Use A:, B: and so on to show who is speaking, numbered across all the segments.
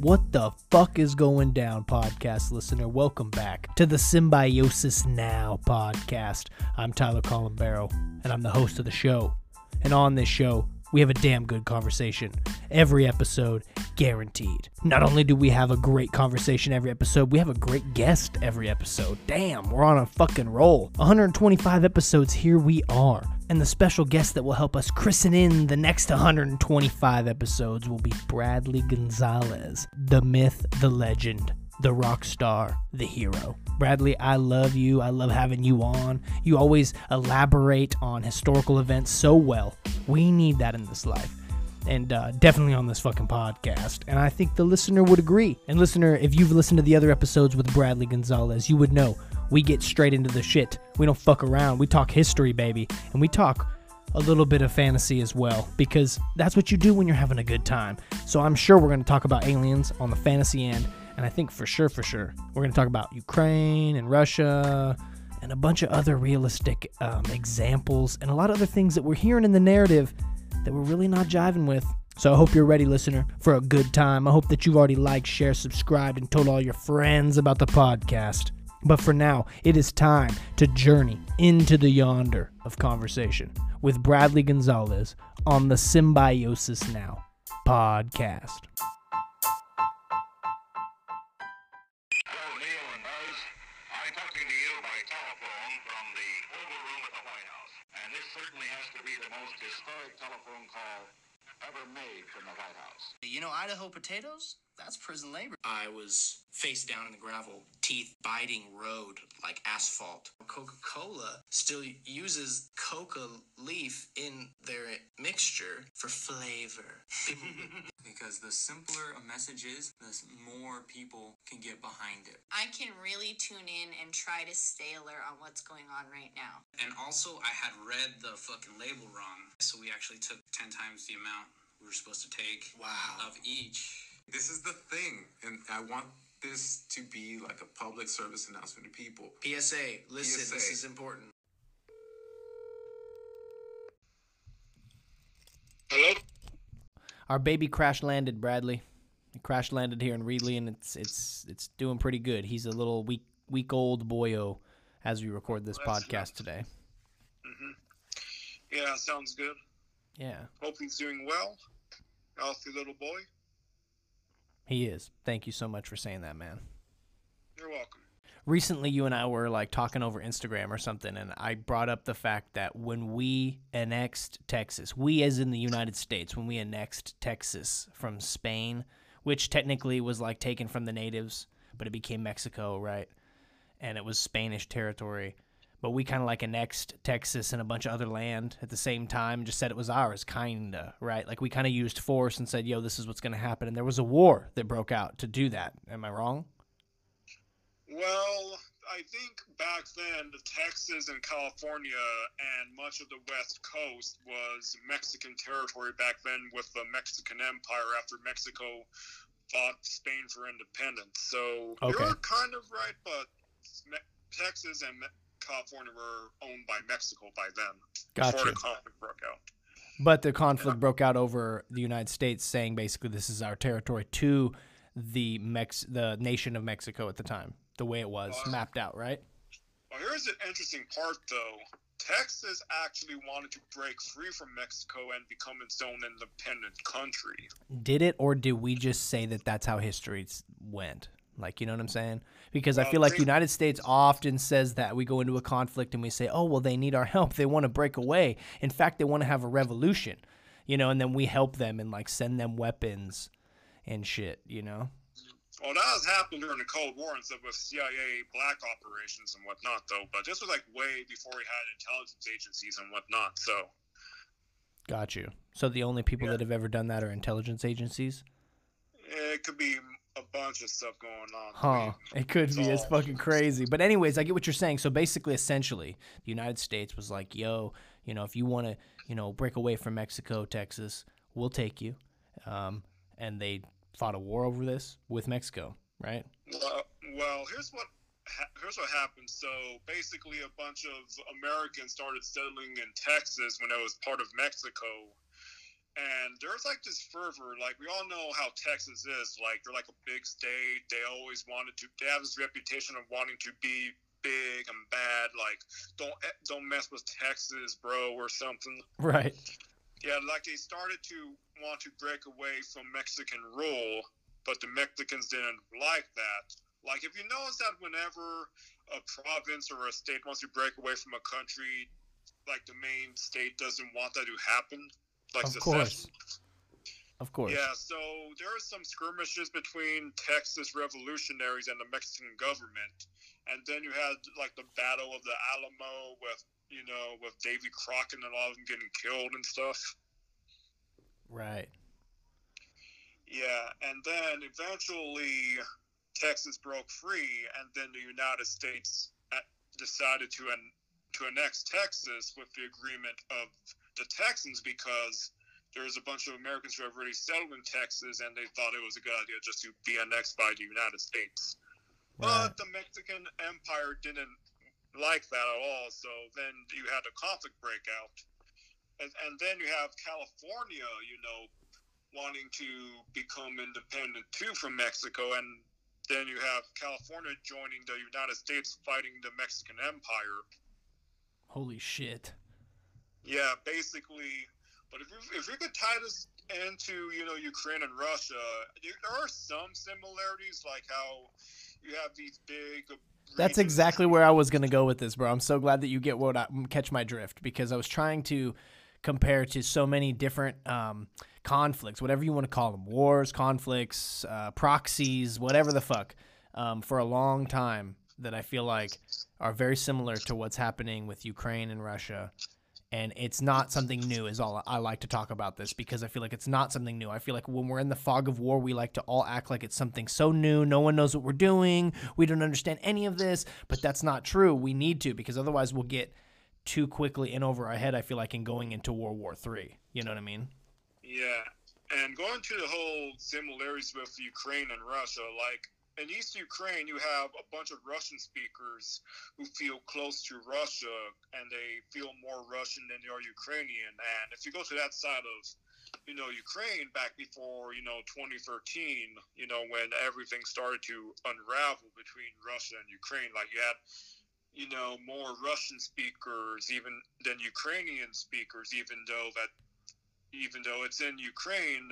A: What the fuck is going down, podcast listener? Welcome back to the Symbiosis Now podcast. I'm Tyler Colombero, and I'm the host of the show. And on this show, we have a damn good conversation. Every episode, guaranteed. Not only do we have a great conversation every episode, we have a great guest every episode. Damn, we're on a fucking roll. 125 episodes, here we are. And the special guest that will help us christen in the next 125 episodes will be Bradley Gonzalez, the myth, the legend, the rock star, the hero. Bradley, I love you. I love having you on. You always elaborate on historical events so well. We need that in this life. And uh, definitely on this fucking podcast. And I think the listener would agree. And, listener, if you've listened to the other episodes with Bradley Gonzalez, you would know we get straight into the shit. We don't fuck around. We talk history, baby. And we talk a little bit of fantasy as well because that's what you do when you're having a good time. So I'm sure we're going to talk about aliens on the fantasy end and I think for sure, for sure, we're going to talk about Ukraine and Russia and a bunch of other realistic um, examples and a lot of other things that we're hearing in the narrative that we're really not jiving with. So I hope you're ready, listener, for a good time. I hope that you've already liked, shared, subscribed, and told all your friends about the podcast. But for now, it is time to journey into the yonder of conversation with Bradley Gonzalez on the Symbiosis Now podcast.
B: Hello, Neil and Buzz. I'm talking to you by telephone from the Oval Room at the White House. And this certainly has to be the most historic telephone call ever made from the White House.
C: You know, Idaho potatoes? That's prison labor. I was face down in the gravel, teeth biting road like asphalt. Coca Cola still uses coca leaf in their mixture for flavor.
D: because the simpler a message is, the more people can get behind it.
E: I can really tune in and try to stay alert on what's going on right now.
F: And also, I had read the fucking label wrong, so we actually took 10 times the amount we were supposed to take
C: Wow.
F: of each.
G: This is the thing, and I want this to be like a public service announcement to people.
C: PSA, listen, this is important.
B: Hello?
A: Our baby crash landed, Bradley. It crash landed here in Reedley, and it's it's it's doing pretty good. He's a little week week old boyo as we record this
H: That's
A: podcast today. Mm-hmm.
H: Yeah, sounds good.
A: Yeah,
H: Hope he's doing well. Healthy little boy.
A: He is. Thank you so much for saying that, man.
H: You're welcome.
A: Recently, you and I were like talking over Instagram or something, and I brought up the fact that when we annexed Texas, we as in the United States, when we annexed Texas from Spain, which technically was like taken from the natives, but it became Mexico, right? And it was Spanish territory. But we kind of like annexed Texas and a bunch of other land at the same time, just said it was ours, kinda, right? Like we kind of used force and said, yo, this is what's going to happen. And there was a war that broke out to do that. Am I wrong?
H: Well, I think back then, the Texas and California and much of the West Coast was Mexican territory back then with the Mexican Empire after Mexico fought Spain for independence. So
A: Okay.
H: you're kind of right, but Texas and California were owned by Mexico by then. Before the conflict broke out.
A: But the conflict broke out over the United States, saying basically this is our territory to the Mex the nation of Mexico at the time, the way it was
H: Uh,
A: mapped out, right?
H: Well, here's the interesting part, though. Texas actually wanted to break free from Mexico and become its own independent country.
A: Did it, or did we just say that that's how history went? Like, you know what I'm saying? Because I feel like the United States often says that we go into a conflict and we say, "Oh, well, they need our help. They want to break away. In fact, they want to have a revolution." You know, and then we help them and like send them weapons and shit. You know?
H: Well, that has happened during the Cold War and stuff with CIA black operations and whatnot, though. But this was like way before we had intelligence agencies and whatnot. So,
A: Got you. So the only people
H: Yeah.
A: that have ever done that are intelligence agencies.
H: it could be a bunch of stuff going on.
A: Huh. It could
H: It's
A: be. It's fucking crazy. But anyways, I get what you're saying. So basically, essentially, the United States was like, "Yo, you know, if you want to, you know, break away from Mexico, Texas, we'll take you." Um, and they fought a war over this with Mexico, right?
H: Well, well, here's what ha- here's what happened. So basically, a bunch of Americans started settling in Texas when it was part of Mexico, and there's like this fervor. Like we all know how Texas is. Like they're like a big state. They always wanted to. They have this reputation of wanting to be big and bad. Like don't eh, don't mess with Texas, bro, or something.
A: Right.
H: Yeah, like they started to want to break away from Mexican rule, but the Mexicans didn't like that. Like if you notice that whenever a province or a state wants to break away from a country, like the main state doesn't want that to happen. Like
A: Of course. Of course.
H: Yeah, so there are some skirmishes between Texas revolutionaries and the Mexican government, and then you had like the Battle of the Alamo with you know with Davy Crockett and all of them getting killed and stuff.
A: Right.
H: Yeah, and then eventually Texas broke free, and then the United States uh, decided to an, to annex Texas with the agreement of the Texans because there's a bunch of Americans who have already settled in Texas, and they thought it was a good idea just to be annexed by the United States.
A: Right.
H: But the Mexican Empire didn't like that at all, so then you had a conflict break out. And, and then you have California, you know, wanting to become independent too from Mexico, and then you have California joining the United States fighting the Mexican Empire.
A: Holy shit.
H: Yeah, basically. But if we, if we could tie this into you know Ukraine and Russia, there are some similarities, like how you have these big.
A: That's exactly where I was gonna go with this, bro. I'm so glad that you get what I catch my drift because I was trying to compare to so many different um, conflicts, whatever you want to call them, wars, conflicts, uh, proxies, whatever the fuck, um, for a long time that I feel like are very similar to what's happening with Ukraine and Russia. And it's not something new, is all I like to talk about this because I feel like it's not something new. I feel like when we're in the fog of war, we like to all act like it's something so new. No one knows what we're doing. We don't understand any of this, but that's not true. We need to because otherwise we'll get too quickly in over our head. I feel like in going into World War Three. You know what I mean?
H: Yeah, and going to the whole similarities with Ukraine and Russia, like in East Ukraine, you have a bunch of Russian speakers who feel close to Russia and they feel more Russian than they are Ukrainian. And if you go to that side of, you know, Ukraine back before, you know, 2013, you know, when everything started to unravel between Russia and Ukraine, like you had, you know, more Russian speakers even than Ukrainian speakers, even though that even though it's in Ukraine,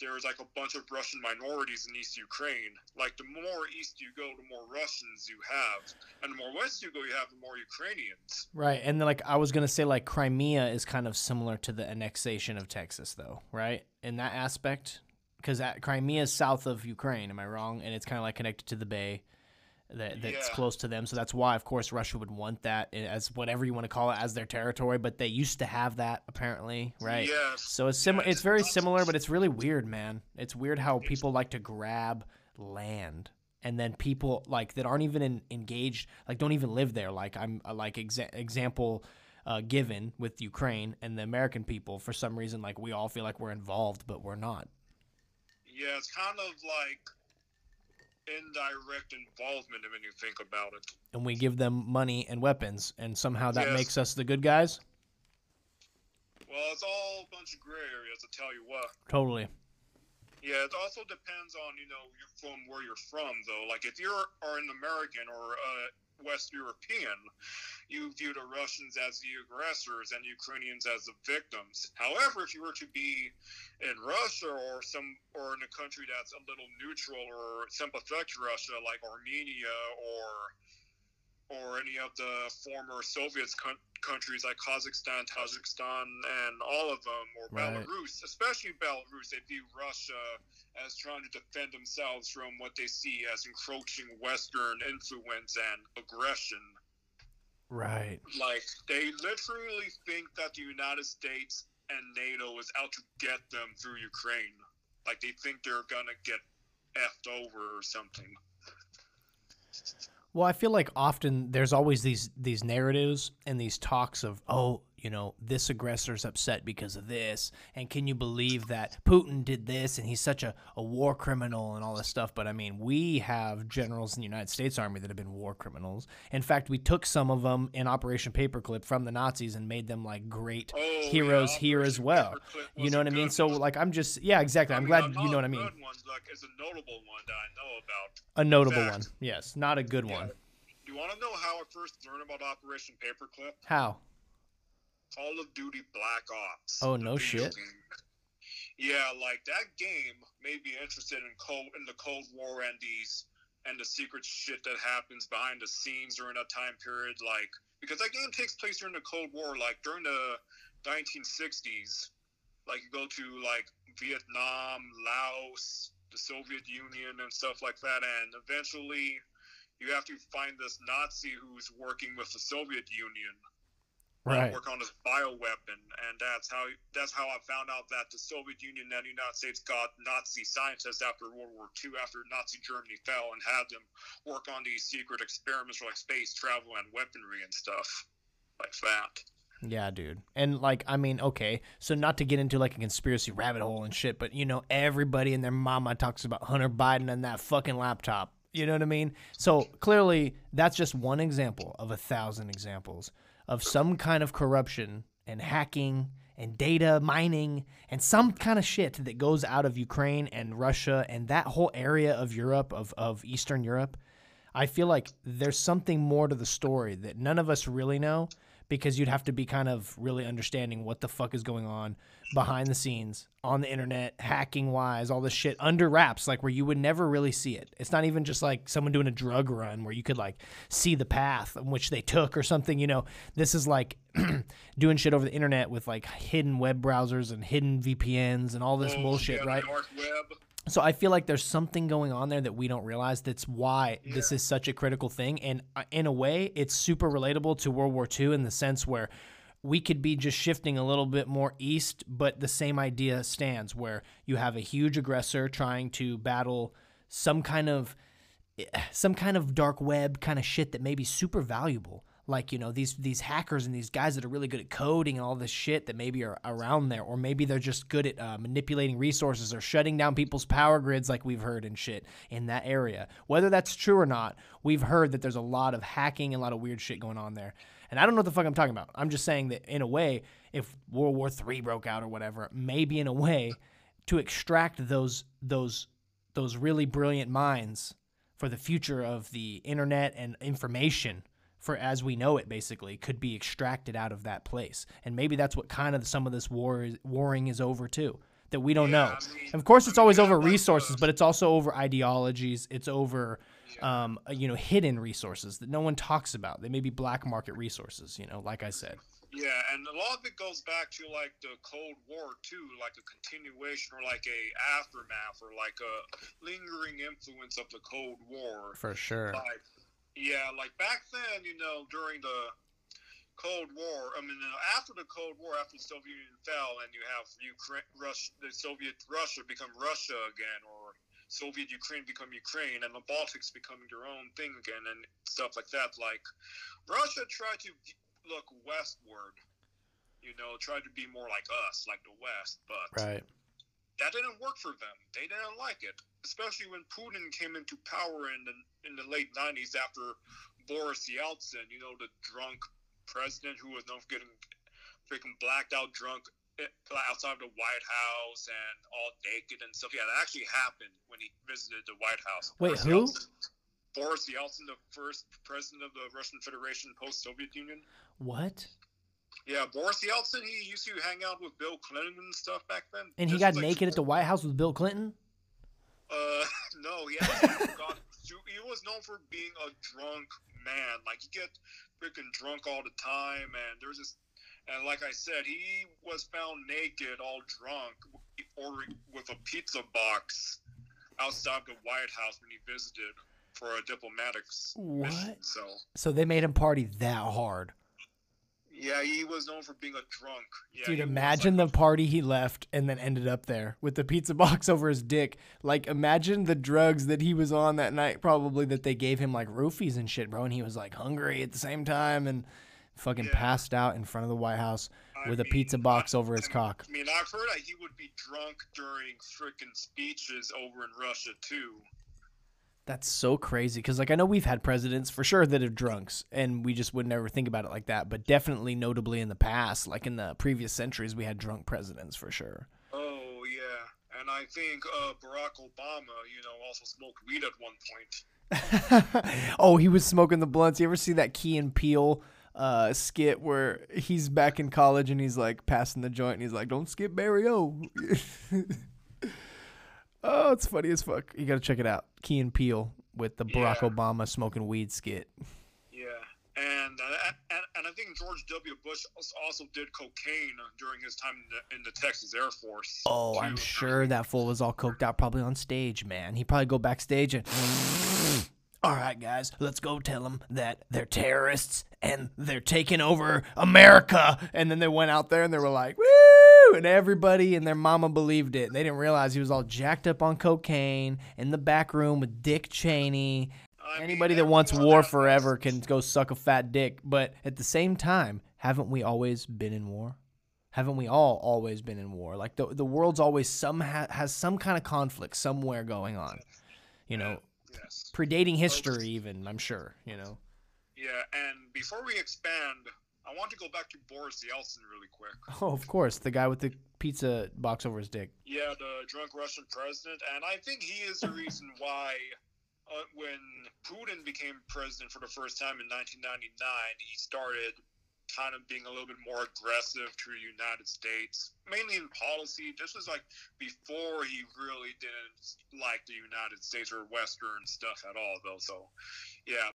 H: there's like a bunch of Russian minorities in East Ukraine. Like the more east you go, the more Russians you have, and the more west you go, you have the more Ukrainians.
A: Right. And then, like I was gonna say, like Crimea is kind of similar to the annexation of Texas, though, right? In that aspect, because Crimea is south of Ukraine. Am I wrong? And it's kind of like connected to the bay. That, that's
H: Yeah.
A: close to them, so that's why, of course, Russia would want that as whatever you want to call it as their territory. But they used to have that, apparently, right?
H: Yes.
A: So it's similar. It's very similar, but it's really weird, man. It's weird how people like to grab land, and then people like that aren't even in, engaged, like don't even live there. Like I'm uh, like exa- example uh, given with Ukraine and the American people. For some reason, like we all feel like we're involved, but we're not.
H: Yeah, it's kind of like indirect involvement when you think about it.
A: And we give them money and weapons, and somehow that
H: Yes.
A: makes us the good guys.
H: Well, it's all a bunch of gray areas, I tell you what.
A: Totally.
H: Yeah, it also depends on you know from where you're from though. Like if you're are an American or a West European, you view the Russians as the aggressors and Ukrainians as the victims. However, if you were to be in Russia or some or in a country that's a little neutral or sympathetic to Russia, like Armenia or or any of the former Soviet coun- countries like Kazakhstan, Tajikistan, and all of them, or
A: Right.
H: Belarus, especially Belarus, they view Russia as trying to defend themselves from what they see as encroaching Western influence and aggression.
A: Right.
H: Like, they literally think that the United States and NATO is out to get them through Ukraine. Like, they think they're gonna get effed over or something.
A: Well, I feel like often there's always these these narratives and these talks of oh you know, this aggressor's upset because of this, and can you believe that Putin did this and he's such a, a war criminal and all this stuff? But I mean, we have generals in the United States Army that have been war criminals. In fact, we took some of them in Operation Paperclip from the Nazis and made them like great
H: Oh, yeah,
A: heroes here as well. You know what I mean? So like, I'm just yeah, exactly. I'm
H: mean,
A: glad you know what I mean.
H: Like, is a notable one that I know about.
A: A notable
H: fact.
A: one, yes, not a good one.
H: You want to know how I first learned about Operation Paperclip?
A: How?
H: Call of Duty Black Ops.
A: Oh, no shit.
H: game. Yeah, like that game made me interested in cold in the Cold War and these and the secret shit that happens behind the scenes during that time period. Like because that game takes place during the Cold War, like during the 1960s. Like you go to like Vietnam, Laos, the Soviet Union, and stuff like that, and eventually you have to find this Nazi who's working with the Soviet Union Uh,
A: right.
H: work on this bioweapon, and that's how that's how I found out that the Soviet Union and the United States got Nazi scientists after World War II, after Nazi Germany fell, and had them work on these secret experiments like space travel and weaponry and stuff like that.
A: Yeah, dude. And like, I mean, okay, so not to get into like a conspiracy rabbit hole and shit, but you know, everybody and their mama talks about Hunter Biden and that fucking laptop. You know what I mean? So clearly, that's just one example of a thousand examples of some kind of corruption and hacking and data mining and some kind of shit that goes out of Ukraine and Russia and that whole area of Europe, of, of Eastern Europe. I feel like there's something more to the story that none of us really know because you'd have to be kind of really understanding what the fuck is going on behind the scenes on the internet, hacking wise, all this shit under wraps, like where you would never really see it. It's not even just like someone doing a drug run where you could like see the path in which they took or something, you know. This is like doing shit over the internet with like hidden web browsers and hidden VPNs and all this
H: Oh,
A: bullshit,
H: yeah,
A: right?
H: Dark web.
A: So I feel like there's something going on there that we don't realize. That's why this is such a critical thing, and uh, in a way, it's super relatable to World War II in the sense where we could be just shifting a little bit more east, but the same idea stands. Where you have a huge aggressor trying to battle some kind of some kind of dark web kind of shit that may be super valuable like you know these these hackers and these guys that are really good at coding and all this shit that maybe are around there or maybe they're just good at uh, manipulating resources or shutting down people's power grids like we've heard and shit in that area. Whether that's true or not we've heard that there's a lot of hacking and a lot of weird shit going on there. And i don't know what the fuck i'm talking about. I'm just saying that in a way if world war iii broke out or whatever maybe in a way to extract those those those really brilliant minds for the future of the internet and information for as we know it basically could be extracted out of that place. And maybe that's what kind of some of this war is, warring is over too that we don't know.
H: I mean-
A: of course it's
H: I mean,
A: always over resources
H: the-
A: but it's also over ideologies. It's over um, uh, you know hidden resources that no one talks about. They may be black market resources you know like i said.
H: Yeah, and a lot of it goes back to like the Cold War too, like a continuation or like a aftermath or like a lingering influence of the Cold War.
A: for sure.
H: Like, yeah, like back then, you know, during the Cold War. I mean, after the Cold War, after the Soviet Union fell, and you have Ukraine, Russia, the Soviet Russia become Russia again, or Soviet Ukraine become Ukraine, and the Baltics becoming their own thing again, and stuff like that. Like Russia tried to look westward, you know, tried to be more like us, like the West, but
A: right
H: that didn't work for them. They didn't like it, especially when Putin came into power in the in the late '90s after Boris Yeltsin. You know, the drunk president who was known for getting freaking blacked out drunk eh, outside of the White House and all naked and stuff. Yeah, that actually happened when he visited the White House.
A: Wait,
H: Boris
A: who?
H: Yeltsin- Boris Yeltsin, the first president of the Russian Federation post-Soviet Union.
A: what
H: Yeah, Boris Yeltsin. He used to hang out with Bill Clinton and stuff back then.
A: and he got
H: like,
A: naked at the white house with bill clinton
H: Uh, no, he actually got. He was known for being a drunk man. Like he get freaking drunk all the time, and there's this. And like I said, he was found naked, all drunk, ordering with a pizza box outside the White House when he visited for a diplomatic s- mission. So
A: so they made him party that hard
H: yeah, he was known for being a drunk. Yeah,
A: Dude, imagine
H: like,
A: the party he left and then ended up there with the pizza box over his dick. Like, imagine the drugs that he was on that night, probably that they gave him like roofies and shit, bro. And he was like hungry at the same time and fucking
H: Yeah.
A: passed out in front of the White House
H: I
A: with a pizza box
H: I-
A: over his cock.
H: I mean, I've heard that he would be drunk during frickin' speeches over in Russia too.
A: That's so crazy because, like, I know we've had presidents for sure that have drunks, and we just would never think about it like that. But definitely, notably in the past, like in the previous centuries, we had drunk presidents for sure.
H: Oh yeah, and I think uh, Barack Obama, you know, also smoked weed at one point.
A: oh, he was smoking the blunts. You ever see that Key and Peele uh, skit where he's back in college and he's like passing the joint and he's like, "Don't skip Barry O." oh, it's funny as fuck. You gotta check it out. Key and Peele with the Barack
H: Yeah.
A: Obama smoking weed skit.
H: Yeah, and uh, and, and I think George W. Bush also did cocaine during his time in the, in the Texas Air Force.
A: Oh, I'm sure that fool was all coked out, probably on stage, man. He probably go backstage and. All right, guys, let's go tell them that they're terrorists and they're taking over America. And then they went out there and they were like, woo! And everybody and their mama believed it. They didn't realize he was all jacked up on cocaine in the back room with Dick Cheney.
H: I mean,
A: Anybody that wants war
H: that
A: forever can go suck a fat dick. But at the same time, haven't we always been in war? Haven't we all always been in war? Like the the world's always some ha- has some kind of conflict somewhere going on. You know,
H: Yes.
A: predating history even, I'm sure, you know.
H: Yeah, and before we expand, I want to go back to Boris Yeltsin really quick.
A: Oh, of course, the guy with the pizza box over his dick.
H: Yeah, the drunk Russian president, and I think he is the reason why, uh, when Putin became president for the first time in 1999, he started kind of being a little bit more aggressive to the United States, mainly in policy. This was like before he really didn't like the United States or Western stuff at all, though. So, yeah,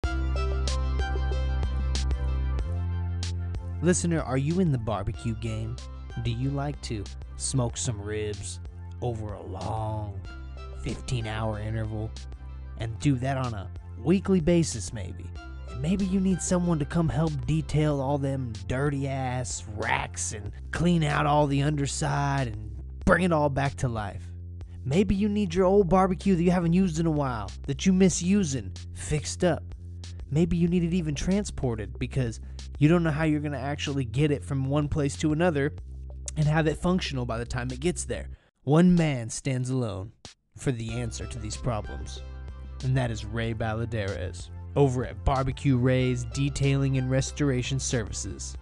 A: Listener, are you in the barbecue game? Do you like to smoke some ribs over a long 15 hour interval and do that on a weekly basis, maybe? And maybe you need someone to come help detail all them dirty ass racks and clean out all the underside and bring it all back to life. Maybe you need your old barbecue that you haven't used in a while, that you miss using, fixed up. Maybe you need it even transported because you don't know how you're going to actually get it from one place to another and have it functional by the time it gets there. One man stands alone for the answer to these problems, and that is Ray Baladeres over at Barbecue Ray's Detailing and Restoration Services.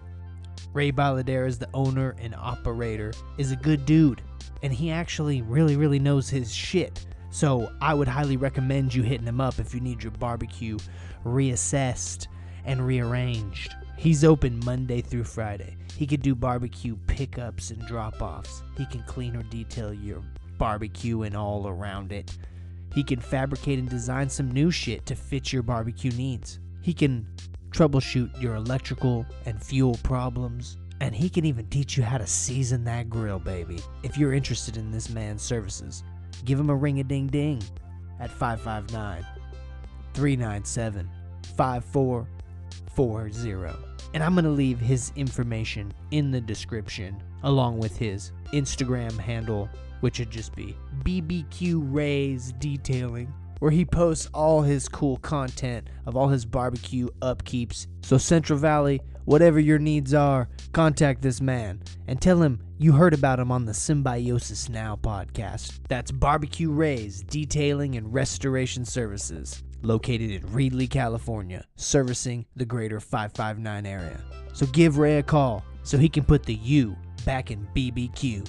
A: Ray Baladeres, the owner and operator, is a good dude, and he actually really, really knows his shit. So I would highly recommend you hitting him up if you need your barbecue reassessed and rearranged. He's open Monday through Friday. He can do barbecue pickups and drop offs. He can clean or detail your barbecue and all around it. He can fabricate and design some new shit to fit your barbecue needs. He can troubleshoot your electrical and fuel problems. And he can even teach you how to season that grill, baby. If you're interested in this man's services, give him a ring a ding ding at 559 397 5440. And I'm going to leave his information in the description along with his Instagram handle, which would just be BBQ Rays Detailing, where he posts all his cool content of all his barbecue upkeeps. So, Central Valley, whatever your needs are, contact this man and tell him you heard about him on the Symbiosis Now podcast. That's Barbecue Rays Detailing and Restoration Services, located in Reedley, California, servicing the greater 559 area. So give Ray a call so he can put the U back in BBQ.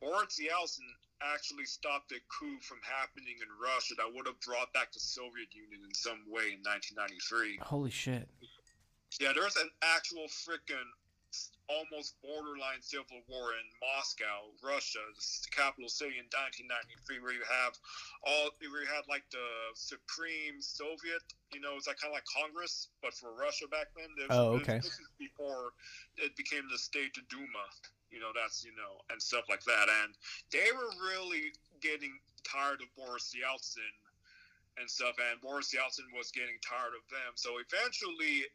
H: Boris Yeltsin actually stopped a coup from happening in Russia that would have brought back the Soviet Union in some way in 1993.
A: Holy shit.
H: Yeah, there's an actual freaking almost borderline civil war in Moscow, Russia, the capital city in 1993, where you have all where you had like the Supreme Soviet, you know, it's like kind of like Congress, but for Russia back then. This,
A: Oh, okay.
H: This, is before it became the State Duma, you know, that's you know, and stuff like that, and they were really getting tired of Boris Yeltsin and stuff, and Boris Yeltsin was getting tired of them. So eventually,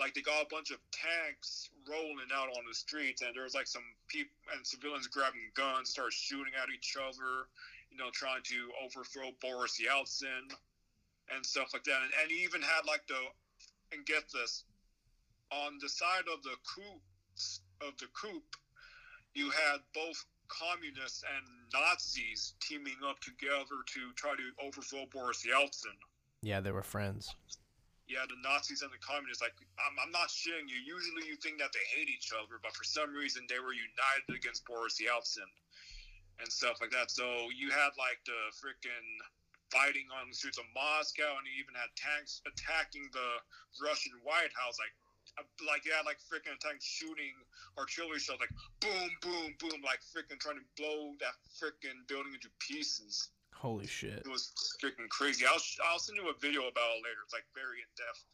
H: like they got a bunch of tanks rolling out on the streets, and there was like some people and civilians grabbing guns, started shooting at each other, you know, trying to overthrow Boris Yeltsin and stuff like that. And, and he even had like the and get this on the side of the coup of the coup, you had both communists and Nazis teaming up together to try to overthrow Boris Yeltsin.
A: Yeah, they were friends.
H: Yeah, the Nazis and the communists. Like, I'm, I'm not shitting you. Usually, you think that they hate each other, but for some reason, they were united against Boris Yeltsin and stuff like that. So you had like the freaking fighting on the streets of Moscow, and you even had tanks attacking the Russian White House. Like, uh, like yeah, like freaking tanks shooting artillery shells, like boom, boom, boom, like freaking trying to blow that freaking building into pieces.
A: Holy shit!
H: It was freaking crazy. I'll I'll send you a video about it later. It's like very in depth.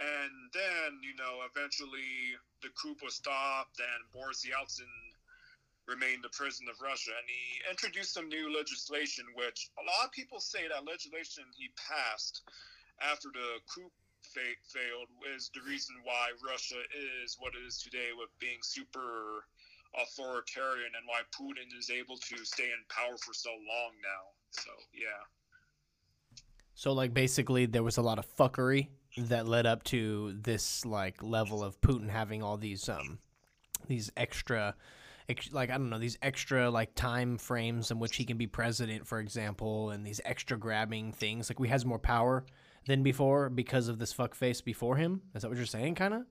H: And then you know, eventually the coup was stopped, and Boris Yeltsin remained the president of Russia, and he introduced some new legislation, which a lot of people say that legislation he passed after the coup fa- failed is the reason why Russia is what it is today, with being super authoritarian, and why Putin is able to stay in power for so long now. So yeah.
A: So like basically there was a lot of fuckery that led up to this like level of Putin having all these um these extra ex- like I don't know these extra like time frames in which he can be president, for example, and these extra grabbing things. Like we has more power than before because of this fuck face before him. Is that what you're saying, kind of?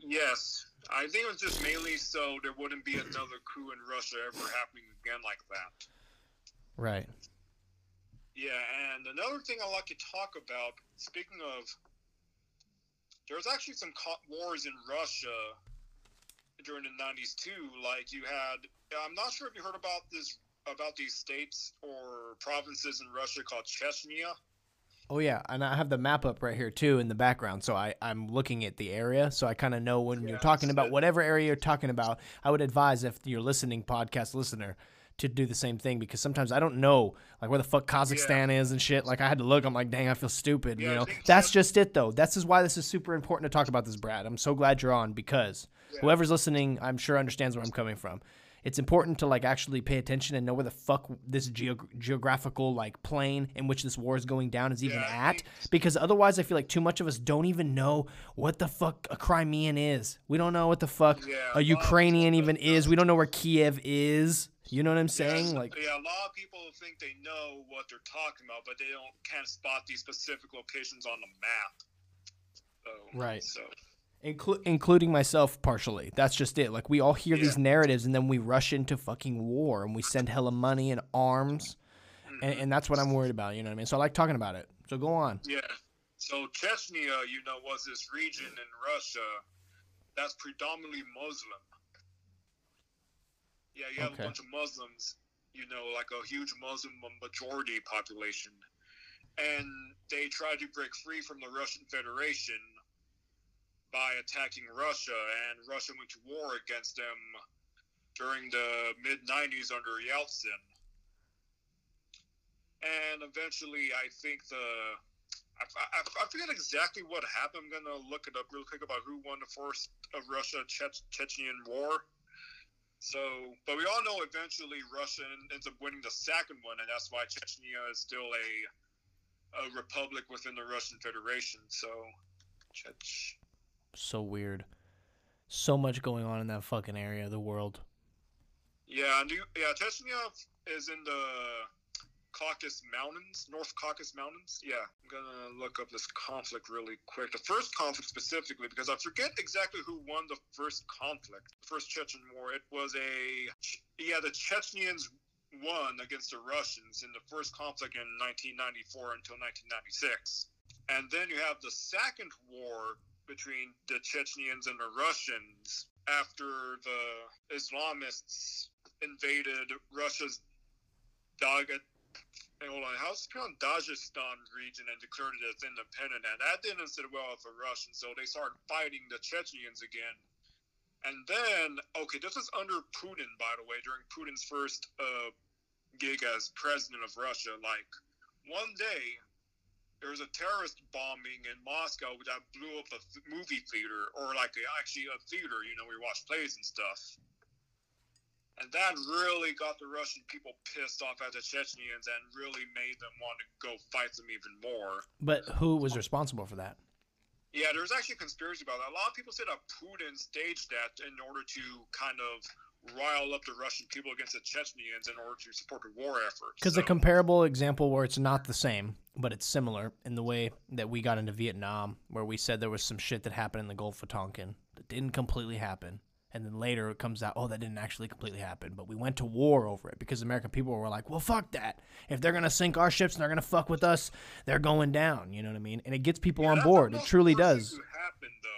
H: Yes, I think it was just mainly so there wouldn't be another coup in Russia ever happening again like that.
A: Right.
H: Yeah, and another thing I like to talk about, speaking of, there's actually some wars in Russia during the 90s too. Like you had, I'm not sure if you heard about this, about these states or provinces in Russia called Chechnya.
A: Oh yeah, and I have the map up right here too in the background, so I I'm looking at the area, so I kind of know when
H: Yeah,
A: you're talking about whatever area you're talking about. I would advise if you're listening, podcast listener, to do the same thing because sometimes I don't know like where the fuck Kazakhstan is and shit. Like I had to look. I'm like, dang, I feel stupid.
H: Yeah,
A: you know, that's
H: Chech-
A: just it though. This is why this is super important to talk about this, Brad. I'm so glad you're on because
H: Yeah.
A: whoever's listening, I'm sure understands where I'm coming from. It's important to like actually pay attention and know where the fuck this geog- geographical like plane in which this war is going down is even
H: Yeah,
A: at because otherwise I feel like too much of us don't even know what the fuck a Crimean is. We don't know what the fuck
H: Yeah, a lot
A: a
H: of
A: Ukrainian even is. We don't know where Kiev is. You know what I'm saying?
H: Yes,
A: Like
H: yeah, a lot of people think they know what they're talking about, but they don't can't spot these specific locations on the map. So,
A: Right.
H: So
A: inclu- including myself partially. That's just it. Like we all hear these narratives and then we rush into fucking war and we send hella money and arms. And, mm-hmm. and that's what I'm worried about, you know what I mean? So I like talking about it. So go on.
H: yeah. So Chechnya, you know, was this region in Russia that's predominantly Muslim. Yeah, you have
A: Okay.
H: a bunch of Muslims, you know, like a huge Muslim majority population. And they tried to break free from the Russian Federation by attacking Russia, and Russia went to war against them during the mid 90s under Yeltsin. And eventually, I think the. I, I, I forget exactly what happened. I'm going to look it up real quick about who won the first Russia Chech- Chechen war. So, but we all know eventually Russia ends up winning the second one, and that's why Chechnya is still a a republic within the Russian Federation. So, Chech.
A: So weird. So much going on in that fucking area of the world.
H: Yeah, and you, yeah, Chechnya is in the Caucasus Mountains, North Caucasus Mountains. Yeah, I'm gonna look up this conflict really quick. The first conflict specifically, because I forget exactly who won the first conflict, the first Chechen War. It was a yeah, the Chechens won against the Russians in the first conflict in 1994 until 1996, and then you have the second war between the Chechens and the Russians after the Islamists invaded Russia's Dagat. Hey, hold on, how's? Dagestan region and declared it as independent, and that didn't sit well with the Russians, so they started fighting the Chechens again. And then, okay, this was under Putin, by the way, during Putin's first uh, gig as president of Russia. Like, one day, there was a terrorist bombing in Moscow that blew up a movie theater, or like actually a theater, you know, we watch plays and stuff. And that really got the Russian people pissed off at the Chechens and really made them want to go fight them even more.
A: But who was responsible for that?
H: Yeah, there's actually a conspiracy about that. A lot of people say that Putin staged that in order to kind of rile up the Russian people against the Chechens in order to support the war effort.
A: Because
H: So-
A: a comparable example where it's not the same, but it's similar in the way that we got into Vietnam, where we said there was some shit that happened in the Gulf of Tonkin that didn't completely happen. And then later it comes out, oh, that didn't actually completely happen. But we went to war over it because American people were like, well, fuck that. If they're going to sink our ships and they're going to fuck with us, they're going down. You know what I mean? And it gets people
H: Yeah,
A: on board. It truly does.
H: happen, though.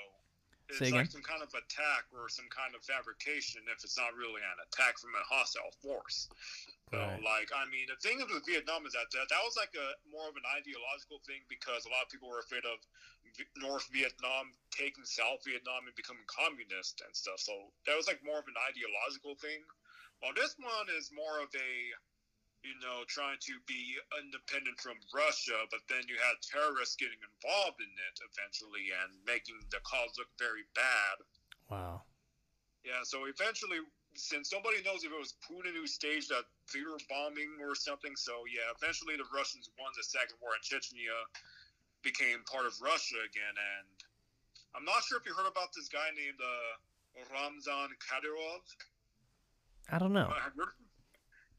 H: It's
A: Say
H: like
A: again?
H: some kind of attack or some kind of fabrication if it's not really an attack from a hostile force. So,
A: Right.
H: like, I mean, the thing with Vietnam is that, that that was like a more of an ideological thing because a lot of people were afraid of North Vietnam taking South Vietnam and becoming communist and stuff. So that was like more of an ideological thing. While this one is more of a you know, trying to be independent from Russia, but then you had terrorists getting involved in it eventually and making the cause look very bad.
A: Wow.
H: Yeah, so eventually, since nobody knows if it was Putin who staged that theater bombing or something, so yeah, eventually the Russians won the second war in Chechnya became part of Russia again. And I'm not sure if you heard about this guy named uh, Ramzan Kadyrov.
A: I don't know.
H: Uh, have you heard of him?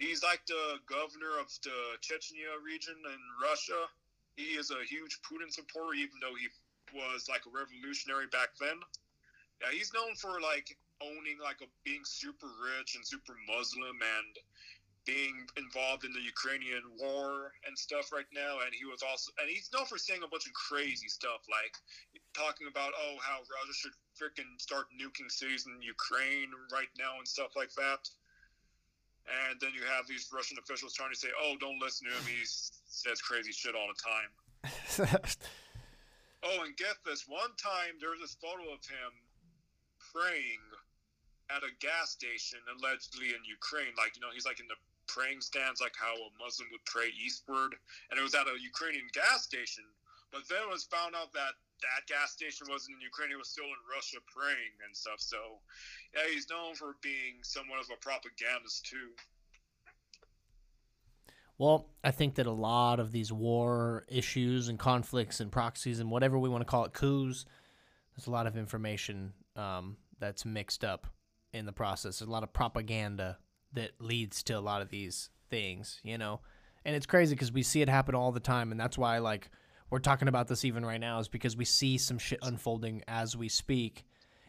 H: He's like the governor of the Chechnya region in Russia. He is a huge Putin supporter, even though he was like a revolutionary back then. Yeah, he's known for like owning like a being super rich and super Muslim and being involved in the Ukrainian war and stuff right now. And he was also, and he's known for saying a bunch of crazy stuff, like talking about oh how Russia should freaking start nuking cities in Ukraine right now and stuff like that. And then you have these Russian officials trying to say, "Oh, don't listen to him. He says crazy shit all the time." Oh, and get this: one time there was this photo of him praying at a gas station, allegedly in Ukraine. Like you know, he's like in the praying stands, like how a Muslim would pray eastward, and it was at a Ukrainian gas station. But then it was found out that that gas station wasn't in Ukraine; it was still in Russia praying and stuff. So, yeah, he's known for being somewhat of a propagandist too.
A: Well, I think that a lot of these war issues and conflicts and proxies and whatever we want to call it, coups, there's a lot of information um, that's mixed up in the process. There's a lot of propaganda that leads to a lot of these things, you know? And it's crazy because we see it happen all the time. And that's why, like, we're talking about this even right now, is because we see some shit unfolding as we speak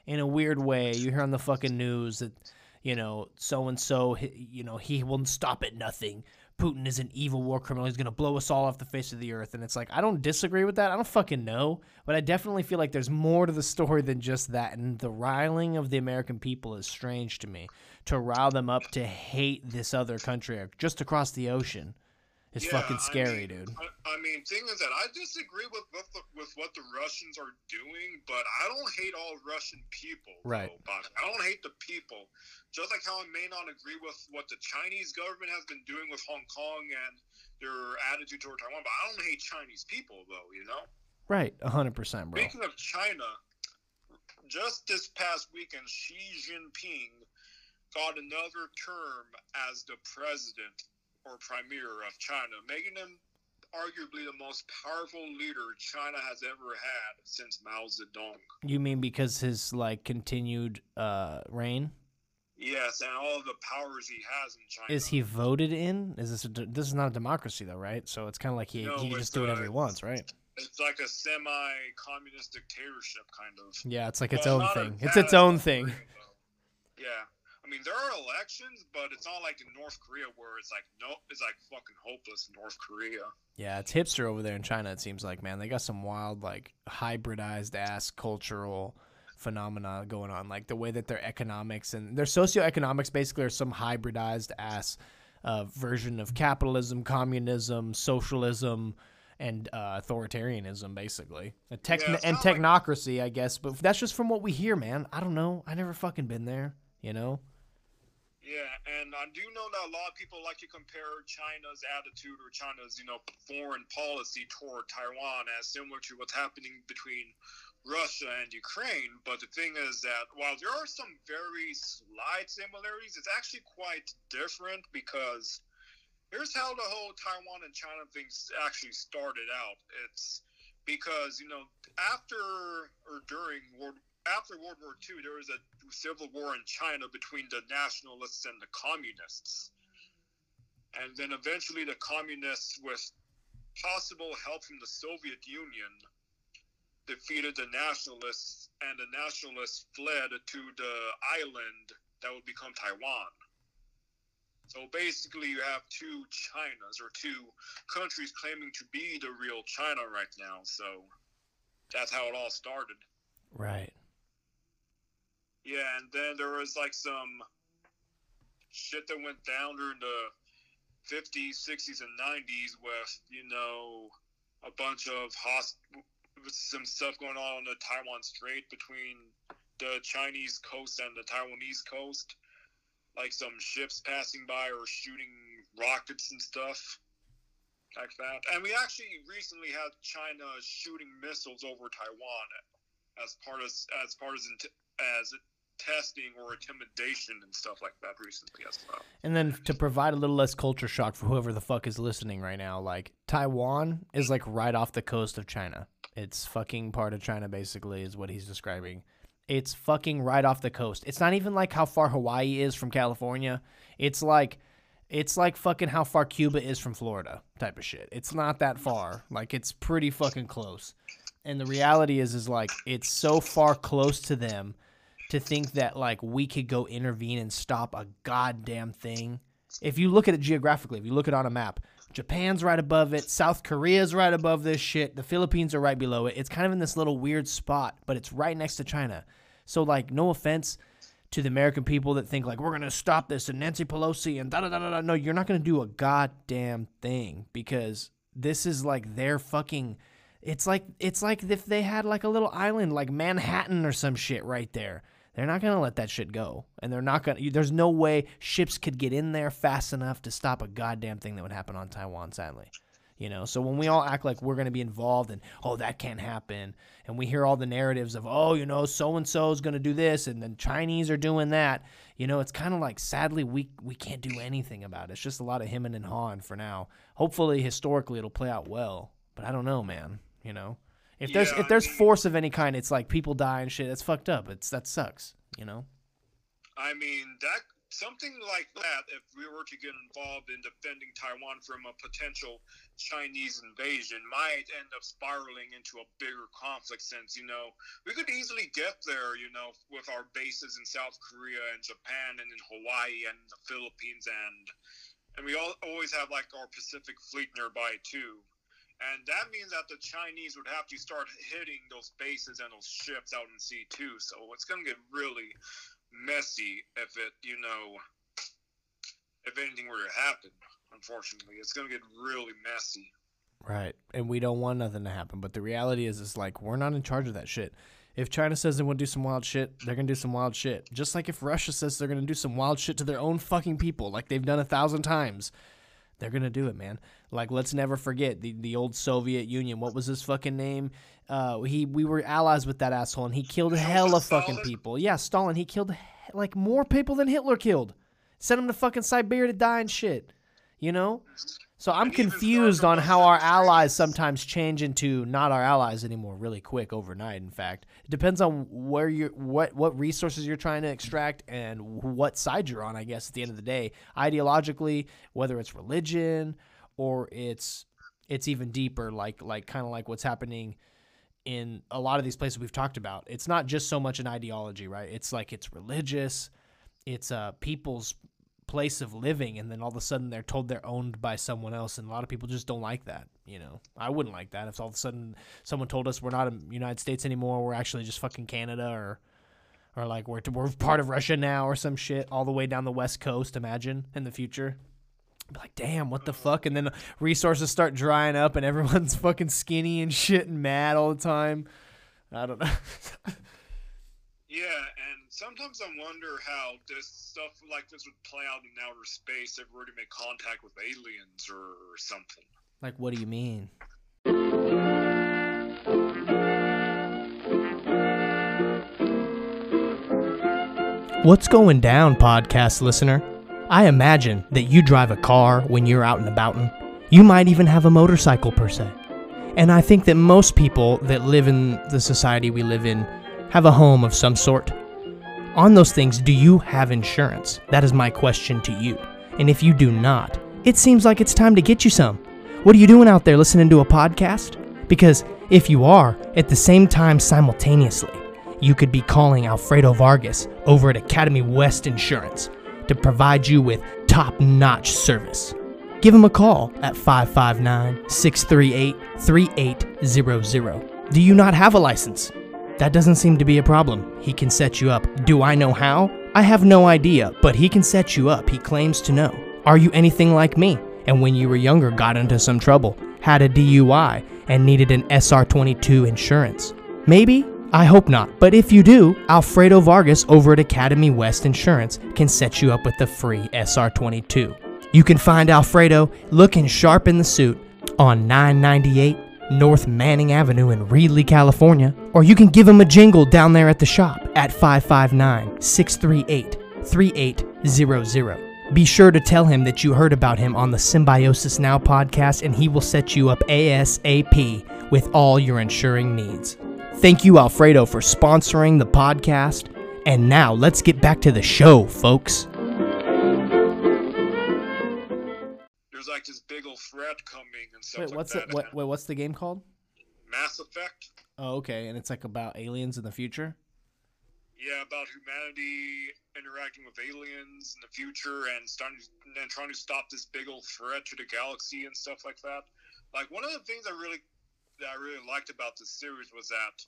A: in a weird way. You hear on the fucking news that, you know, so and so, you know, he will stop at nothing. Putin is an evil war criminal. He's going to blow us all off the face of the earth. And it's like, I don't disagree with that. I don't fucking know. But I definitely feel like there's more to the story than just that. And the riling of the American people is strange to me. To rile them up to hate this other country uh, just across the ocean is
H: Yeah,
A: fucking
H: I
A: scary,
H: mean-
A: dude.
H: I, I mean, thing is that I disagree with with, the, with what the Russians are doing, but I don't hate all Russian people.
A: Right.
H: though, I don't hate the people. Just like how I may not agree with what the Chinese government has been doing with Hong Kong and their attitude toward Taiwan, but I don't hate Chinese people, though. You know.
A: Right, 100%, bro.
H: Speaking of China, just this past weekend, Xi Jinping got another term as the president or premier of China, making him arguably the most powerful leader China has ever had since Mao Zedong.
A: You mean because his, like, continued uh, reign?
H: Yes, and all the powers he has in China.
A: Is he voted in? Is this a, this is not a democracy though, right? So it's kind of like he
H: No,
A: he can just do whatever he wants, right?
H: It's like a semi-communist dictatorship, kind of.
A: Yeah, it's like its
H: Well,
A: own thing. It's its own thing.
H: Though. Yeah, mean there are elections, but it's not like in North Korea where it's like no, it's like fucking hopeless in North Korea.
A: Yeah, it's hipster over there in China. It seems like man, they got some wild like hybridized ass cultural phenomena going on. Like the way that their economics and their socioeconomics basically are some hybridized ass uh, version of capitalism, communism, socialism. And uh, authoritarianism, basically, a tech
H: Yeah,
A: and
H: not like-
A: technocracy, I guess. But that's just from what we hear, man. I don't know. I never fucking been there, you know.
H: Yeah, and I do know that a lot of people like to compare China's attitude or China's, you know, foreign policy toward Taiwan as similar to what's happening between Russia and Ukraine. But the thing is that while there are some very slight similarities, it's actually quite different because here's how the whole Taiwan and China thing actually started out. It's because you know after or during World after World War II, there was a civil war in China between the nationalists and the communists, and then eventually the communists, with possible help from the Soviet Union, defeated the nationalists, and the nationalists fled to the island that would become Taiwan. So basically, you have two Chinas or two countries claiming to be the real China right now. So that's how it all started.
A: Right.
H: Yeah, and then there was like some shit that went down during the 50s, 60s, and 90s with, you know, a bunch of host some stuff going on on the Taiwan Strait between the Chinese coast and the Taiwanese coast, like some ships passing by or shooting rockets and stuff like that. And we actually recently had China shooting missiles over Taiwan as part of as part as as testing or intimidation and stuff like that recently as well.
A: And then to provide a little less culture shock for whoever the fuck is listening right now, like Taiwan is like right off the coast of China. It's fucking part of China basically is what he's describing. It's fucking right off the coast. It's not even like how far Hawaii is from California. It's like it's like fucking how far Cuba is from Florida type of shit. It's not that far. Like it's pretty fucking close. And the reality is is like it's so far close to them to think that like we could go intervene and stop a goddamn thing. If you look at it geographically, if you look at it on a map, Japan's right above it, South Korea's right above this shit, the Philippines are right below it. It's kind of in this little weird spot, but it's right next to China. So like no offense to the American people that think like we're gonna stop this and Nancy Pelosi and da da da da. No, you're not gonna do a goddamn thing because this is like their fucking. It's like it's like if they had like a little island like Manhattan or some shit right there. They're not going to let that shit go. And they're not going to, there's no way ships could get in there fast enough to stop a goddamn thing that would happen on Taiwan, sadly. You know, so when we all act like we're going to be involved and, oh, that can't happen, and we hear all the narratives of, oh, you know, so and so is going to do this, and then Chinese are doing that, you know, it's kind of like, sadly, we, we can't do anything about it. It's just a lot of him and Han for now. Hopefully, historically, it'll play out well, but I don't know, man, you know? If
H: Yeah,
A: there's if
H: I
A: there's
H: mean-
A: force of any kind, it's like people die and shit. That's fucked up. It's that sucks. You know.
H: I mean, that something like that, if we were to get involved in defending Taiwan from a potential Chinese invasion, might end up spiraling into a bigger conflict. Since you know, we could easily get there, you know, with our bases in South Korea and Japan and in Hawaii and the Philippines, and and we all always have like our Pacific Fleet nearby too. And that means that the Chinese would have to start hitting those bases and those ships out in sea too. So it's going to get really messy if it, you know, if anything were to happen. Unfortunately, it's going to get really messy.
A: Right. And we don't want nothing to happen. But the reality is, is like we're not in charge of that shit. If China says they want to do some wild shit, they're gonna do some wild shit. Just like if Russia says they're gonna do some wild shit to their own fucking people, like they've done a thousand times, they're gonna do it, man. Like let's never forget the the old Soviet Union. What was his fucking name? Uh, he we were allies with that asshole, and he killed hella fucking people. Yeah, Stalin. He killed like more people than Hitler killed. Sent him to fucking Siberia to die and shit. You know. So I'm confused on how our allies sometimes change into not our allies anymore really quick overnight. In fact, it depends on where you what what resources you're trying to extract and what side you're on. I guess at the end of the day, ideologically, whether it's religion or it's it's even deeper, like like kind of like what's happening in a lot of these places we've talked about. It's not just so much an ideology, right? It's like it's religious, it's uh people's place of living and then all of a sudden they're told they're owned by someone else and a lot of people just don't like that you know? I wouldn't like that if all of a sudden someone told us we're not in united states anymore we're actually just fucking canada or or like we're, we're part of russia now or some shit all the way down the west coast imagine in the future. Be like damn what the fuck? And then resources start drying up and everyone's fucking skinny and shit and mad all the time. I don't know
H: Yeah, and sometimes I wonder how this stuff like this would play out in outer space if we were to make contact with aliens or, or something.
A: Like, what do you mean? What's going down, podcast listener? I imagine that you drive a car when you're out and about. You might even have a motorcycle per se. And I think that most people that live in the society we live in have a home of some sort. On those things, do you have insurance? That is my question to you. And if you do not, it seems like it's time to get you some. What are you doing out there listening to a podcast? Because if you are, at the same time simultaneously, you could be calling Alfredo Vargas over at Academy West Insurance to provide you with top notch service. Give him a call at 559 638 3800. Do you not have a license? That doesn't seem to be a problem. He can set you up. Do I know how? I have no idea, but he can set you up. He claims to know. Are you anything like me? And when you were younger, got into some trouble, had a DUI, and needed an SR22 insurance? Maybe I hope not, but if you do, Alfredo Vargas over at Academy West Insurance can set you up with the free SR22. You can find Alfredo looking sharp in the suit on 998 North Manning Avenue in Reedley, California, or you can give him a jingle down there at the shop at 559 638 3800. Be sure to tell him that you heard about him on the Symbiosis Now podcast, and he will set you up ASAP with all your insuring needs. Thank you, Alfredo, for sponsoring the podcast. And now let's get back to the show, folks.
H: Threat coming and stuff
A: Wait,
H: like
A: what's
H: that.
A: it? What, wait, what's the game called?
H: Mass Effect.
A: Oh, okay, and it's like about aliens in the future.
H: Yeah, about humanity interacting with aliens in the future and starting and trying to stop this big old threat to the galaxy and stuff like that. Like one of the things I really that I really liked about this series was that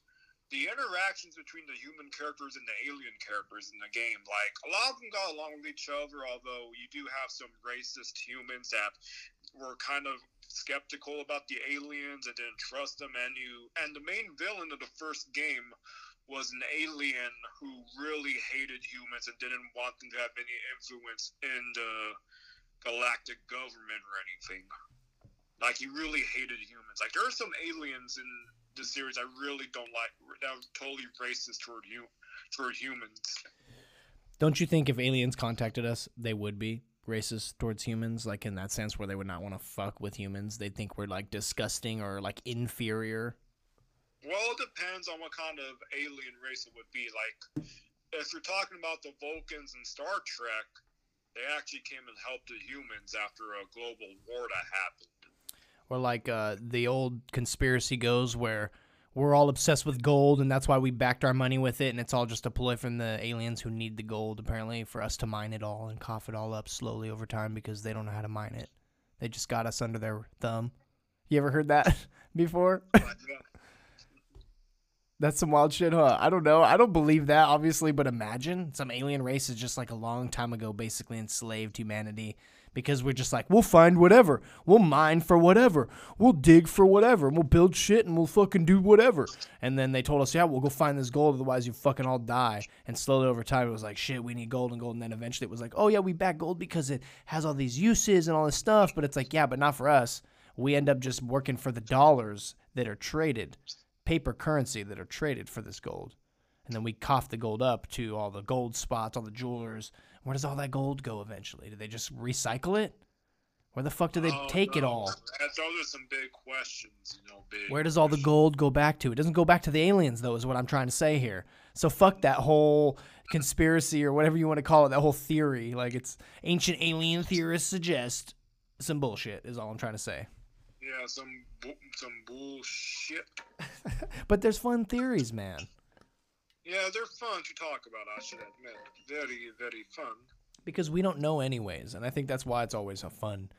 H: the interactions between the human characters and the alien characters in the game, like a lot of them got along with each other, although you do have some racist humans that were kind of skeptical about the aliens and didn't trust them and you and the main villain of the first game was an alien who really hated humans and didn't want them to have any influence in the galactic government or anything. Like he really hated humans. Like there are some aliens in the series I really don't like that are totally racist toward you toward humans.
A: Don't you think if aliens contacted us, they would be racist towards humans? Like in that sense, where they would not want to fuck with humans, they'd think we're like disgusting or like inferior.
H: Well, it depends on what kind of alien race it would be. Like, if you're talking about the Vulcans in Star Trek, they actually came and helped the humans after a global war that happened.
A: Or like uh, the old conspiracy goes where we're all obsessed with gold and that's why we backed our money with it and it's all just a ploy from the aliens who need the gold apparently for us to mine it all and cough it all up slowly over time because they don't know how to mine it. They just got us under their thumb. You ever heard that before? That's some wild shit, huh? I don't know. I don't believe that, obviously, but imagine some alien race is just like a long time ago basically enslaved humanity because we're just like, we'll find whatever. We'll mine for whatever. We'll dig for whatever. We'll build shit and we'll fucking do whatever. And then they told us, yeah, we'll go find this gold, otherwise you fucking all die. And slowly over time, it was like, shit, we need gold and gold. And then eventually it was like, oh, yeah, we back gold because it has all these uses and all this stuff. But it's like, yeah, but not for us. We end up just working for the dollars that are traded paper currency that are traded for this gold. And then we cough the gold up to all the gold spots, all the jewelers. Where does all that gold go eventually? Do they just recycle it? Where the fuck do they
H: Oh,
A: take it all?
H: Those are some big questions, you know. Big
A: Where does all the gold go back to? It doesn't go back to the aliens, though, is what I'm trying to say here. So fuck that whole conspiracy or whatever you want to call it, that whole theory. Like it's ancient alien theorists suggest some bullshit, is all I'm trying to say.
H: Yeah, some bu- some bullshit.
A: But there's fun theories, man.
H: Yeah, they're fun to talk about. I should admit, very very fun.
A: because we don't know anyways and i think that's why it's always a fun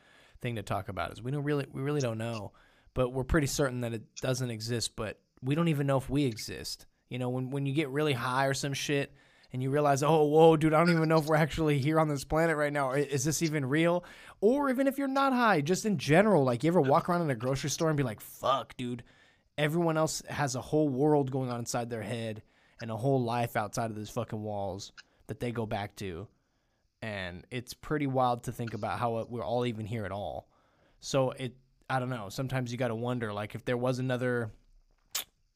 A: thing to talk about is we don't really we really don't know. But we're pretty certain that it doesn't exist but we don't even know if we exist. You know when, when you get really high or some shit and you realize oh whoa dude i don't even know if we're actually here on this planet right now. Is this even real? Or even if you're not high just in general like you ever walk around in a grocery store and be like fuck dude everyone else has a whole world going on inside their head and a whole life outside of these fucking walls that they go back to and it's pretty wild to think about how it- we're all even here at all. So it, I don't know. Sometimes you got to wonder, like, if there was another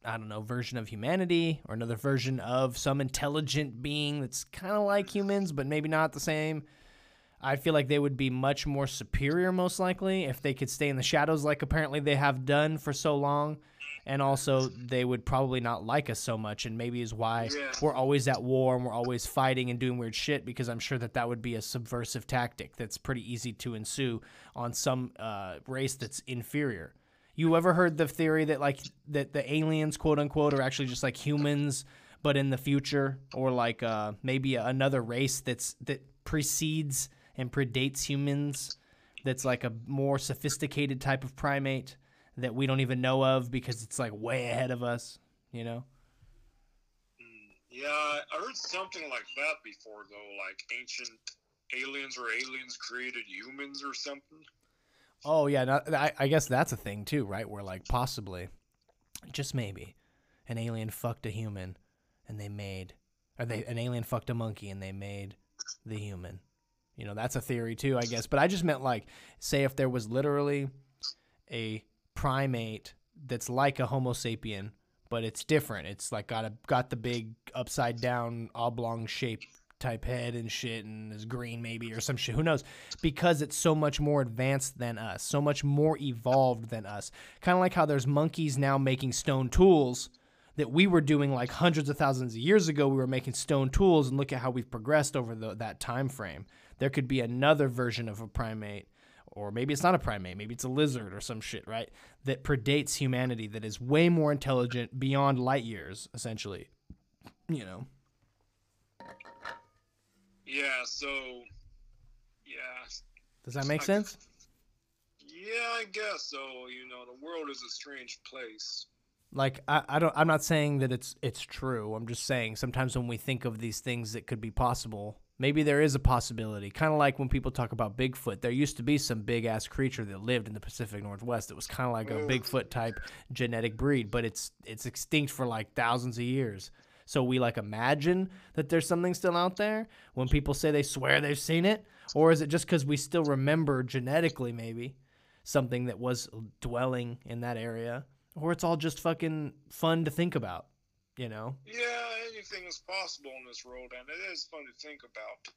A: I don't know, version of humanity or another version of some intelligent being that's kind of like humans, but maybe not the same. I feel like they would be much more superior, most likely, if they could stay in the shadows like apparently they have done for so long. And also, they would probably not like us so much, and maybe is why
H: Yeah.
A: we're always at war and we're always fighting and doing weird shit. Because I'm sure that that would be a subversive tactic that's pretty easy to ensue on some uh, race that's inferior. You ever heard the theory that like that the aliens, quote unquote, are actually just like humans, but in the future, or like uh, maybe another race that's that precedes and predates humans, that's like a more sophisticated type of primate that we don't even know of because it's like way ahead of us, you know?
H: Mm, yeah, I heard something like that before, though. Like ancient aliens or aliens created humans or something.
A: Oh yeah, not, I, I guess that's a thing too, right? Where like possibly, just maybe, an alien fucked a human, and they made, or they an alien fucked a monkey and they made the human. You know, that's a theory too, I guess. But I just meant like, say if there was literally a primate that's like a Homo sapien, but it's different. It's like got a got the big upside down oblong shape type head and shit and is green maybe or some shit. Who knows? Because it's so much more advanced than us, so much more evolved than us. Kind of like how there's monkeys now making stone tools that we were doing like hundreds of thousands of years ago. We were making stone tools, and look at how we've progressed over the, that time frame. There could be another version of a primate. Or maybe it's not a primate, maybe it's a lizard or some shit, right? That predates humanity, that is way more intelligent beyond light years, essentially. You know?
H: Yeah, so yeah,
A: Does that make
H: I-
A: sense?
H: yeah, I guess so. You know, the world is a strange place.
A: like I, I don't I'm not saying that it's it's true. I'm just saying sometimes when we think of these things that could be possible, maybe there is a possibility. Kind of like when people talk about Bigfoot, there used to be some big ass creature that lived in the Pacific Northwest. It was kind of like a Bigfoot type genetic breed, but it's it's extinct for like thousands of years. So we like imagine that there's something still out there when people say they swear they've seen it, or is it just because we still remember genetically maybe something that was dwelling in that area, or it's all just fucking fun to think about, you know?
H: Yeah, anything is possible in this world, and it is fun to think about.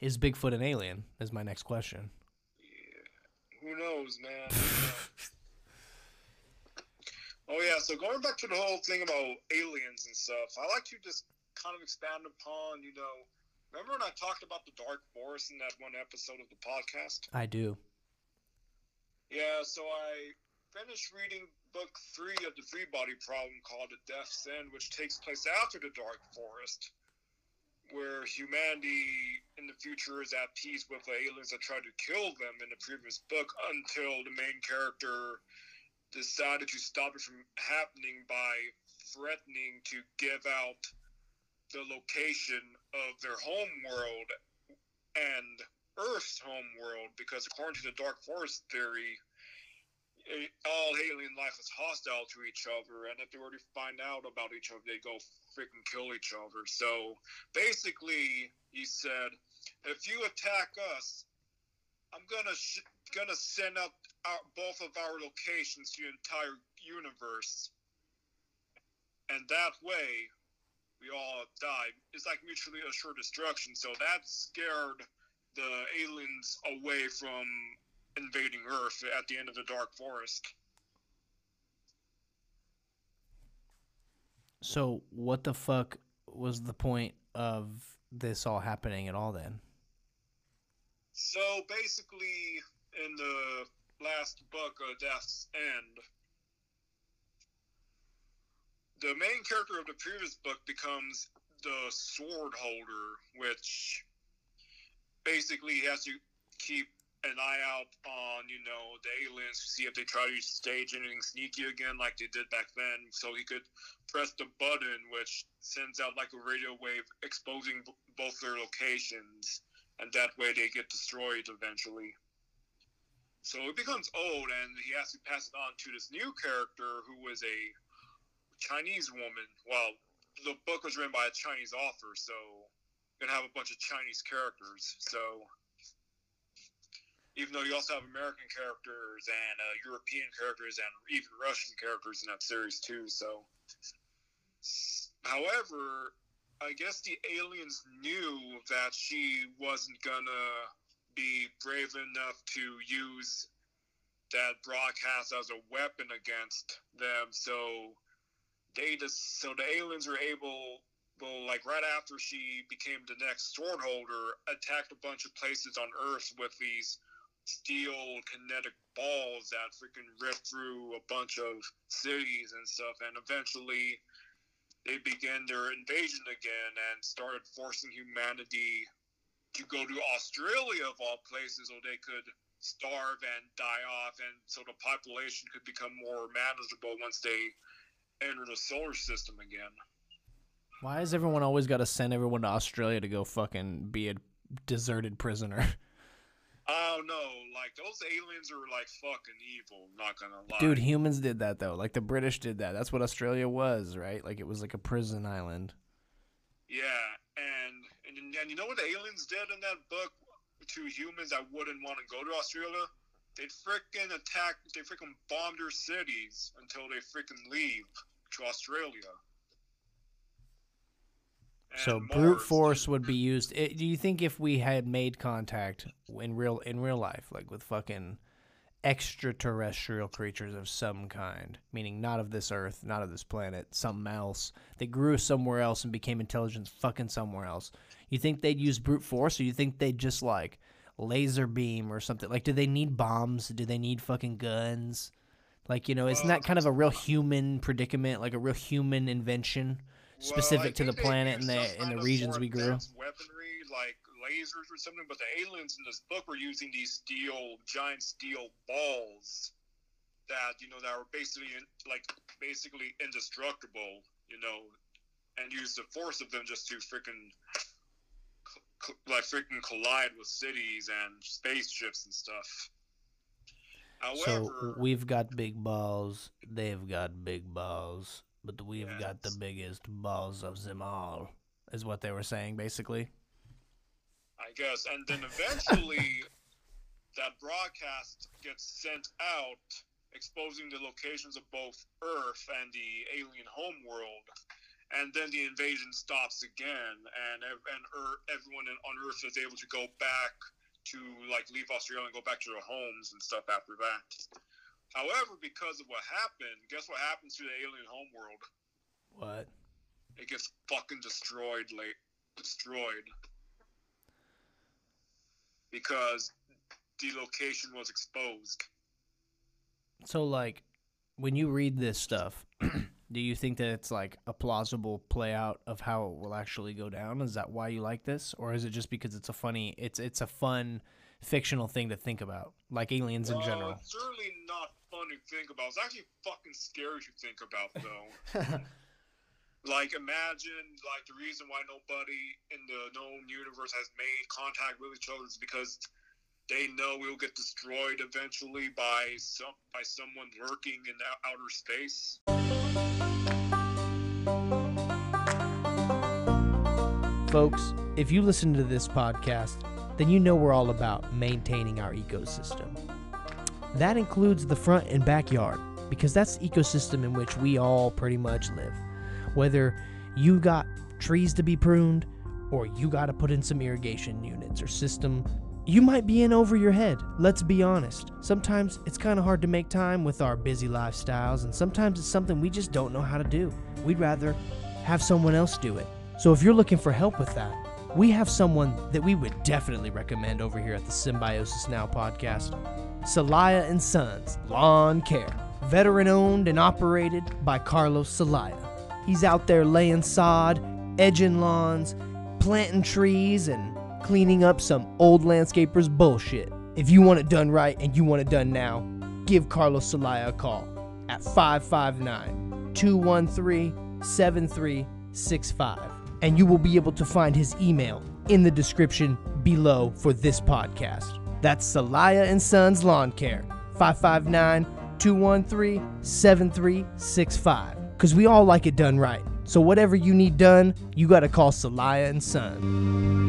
A: Is Bigfoot an alien? Is my next question. Yeah.
H: Who knows, man? Oh yeah, so going back to the whole thing about aliens and stuff, I like to just kind of expand upon, you know, remember when I talked about the Dark Forest in that one episode of the podcast?
A: I do.
H: Yeah, so I finished reading book three of the Three Body Problem called The Death's End, which takes place after the Dark Forest, where humanity in the future is at peace with the aliens that tried to kill them in the previous book until the main character decided to stop it from happening by threatening to give out the location of their home world and Earth's home world because according to the Dark Forest theory, all alien life is hostile to each other, and if they were to find out about each other, they go freaking kill each other. So basically, he said, if you attack us, I'm gonna sh- gonna send out our, both of our locations to the entire universe, and that way, we all die. It's like mutually assured destruction. So that scared the aliens away from invading Earth at the end of the Dark Forest.
A: So what the fuck was the point of this all happening at all then?
H: So basically, in the last book of Death's End, the main character of the previous book becomes the sword holder, which basically has to keep an eye out on, you know, the aliens to see if they try to stage anything sneaky again, like they did back then. So he could press the button, which sends out like a radio wave exposing b- both their locations, and that way they get destroyed eventually. So it becomes old, and he has to pass it on to this new character who is a Chinese woman. Well, the book was written by a Chinese author, so gonna have a bunch of Chinese characters. So even though you also have American characters and uh, European characters and even Russian characters in that series too. So, however, I guess the aliens knew that she wasn't gonna be brave enough to use that broadcast as a weapon against them. So they just so the aliens were able well, like right after she became the next sword holder, attacked a bunch of places on Earth with these steel kinetic balls that freaking rip through a bunch of cities and stuff, and eventually they began their invasion again and started forcing humanity to go to Australia of all places so they could starve and die off and so the population could become more manageable once they enter the solar system again.
A: Why has everyone always got to send everyone to Australia to go fucking be a deserted prisoner?
H: Oh, I don't know. Like those aliens are like fucking evil. Not gonna lie.
A: Dude, humans did that though. Like the British did that. That's what Australia was, right? Like it was like a prison island.
H: Yeah, and and and you know what the aliens did in that book to humans that wouldn't want to go to Australia? They freaking attack. They freaking bomb their cities until they freaking leave to Australia.
A: So brute force would be used. i do you think if we had made contact in real in real life, like with fucking extraterrestrial creatures of some kind, meaning not of this Earth, not of this planet, something else, they grew somewhere else and became intelligent fucking somewhere else. You think they'd use brute force, or you think they'd just like laser beam or something? Like, do they need bombs? Do they need fucking guns? Like, you know, isn't that kind of a real human predicament, like a real human invention?
H: Well,
A: specific
H: I
A: to the planet and the in the regions we grew.
H: Weaponry like lasers or something, but the aliens in this book were using these steel, giant steel balls that you know that were basically like basically indestructible, you know, and use the force of them just to freaking like freaking collide with cities and spaceships and stuff. However,
A: So we've got big balls. They've got big balls, but we've got the biggest balls of them all. Is what they were saying, basically.
H: I guess. And then eventually, that broadcast gets sent out, exposing the locations of both Earth and the alien homeworld. And then the invasion stops again, and and Earth, everyone on Earth is able to go back to like leave Australia and go back to their homes and stuff after that. However, because of what happened, guess what happens to the alien homeworld?
A: What?
H: It gets fucking destroyed, like destroyed because the location was exposed.
A: So like, when you read this stuff, do you think that it's like a plausible play out of how it will actually go down? Is that why you like this, or is it just because it's a funny, it's it's a fun fictional thing to think about, like aliens in general?
H: Certainly not to think about. It's actually fucking scary to think about, though. like, imagine like the reason why nobody in the known universe has made contact with each other is because they know we'll get destroyed eventually by some by someone lurking in ou- outer space.
A: Folks, if you listen to this podcast, then you know we're all about maintaining our ecosystem. That includes the front and backyard, because that's the ecosystem in which we all pretty much live. Whether you got trees to be pruned, or you got to put in some irrigation units or system, you might be in over your head. Let's be honest. Sometimes it's kind of hard to make time with our busy lifestyles, and sometimes it's something we just don't know how to do. We'd rather have someone else do it. So if you're looking for help with that, we have someone that we would definitely recommend over here at the Symbiosis Now podcast. Celaya and Sons Lawn Care, veteran owned and operated by Carlos Celaya. He's out there laying sod, edging lawns, planting trees, and cleaning up some old landscapers bullshit. If you want it done right and you want it done now, give Carlos Celaya a call at 559 213 7365 and you will be able to find his email in the description below for this podcast. That's Celaya and Sons Lawn Care, 559 213 7365. Because we all like it done right. So whatever you need done, you got to call Celaya and Son.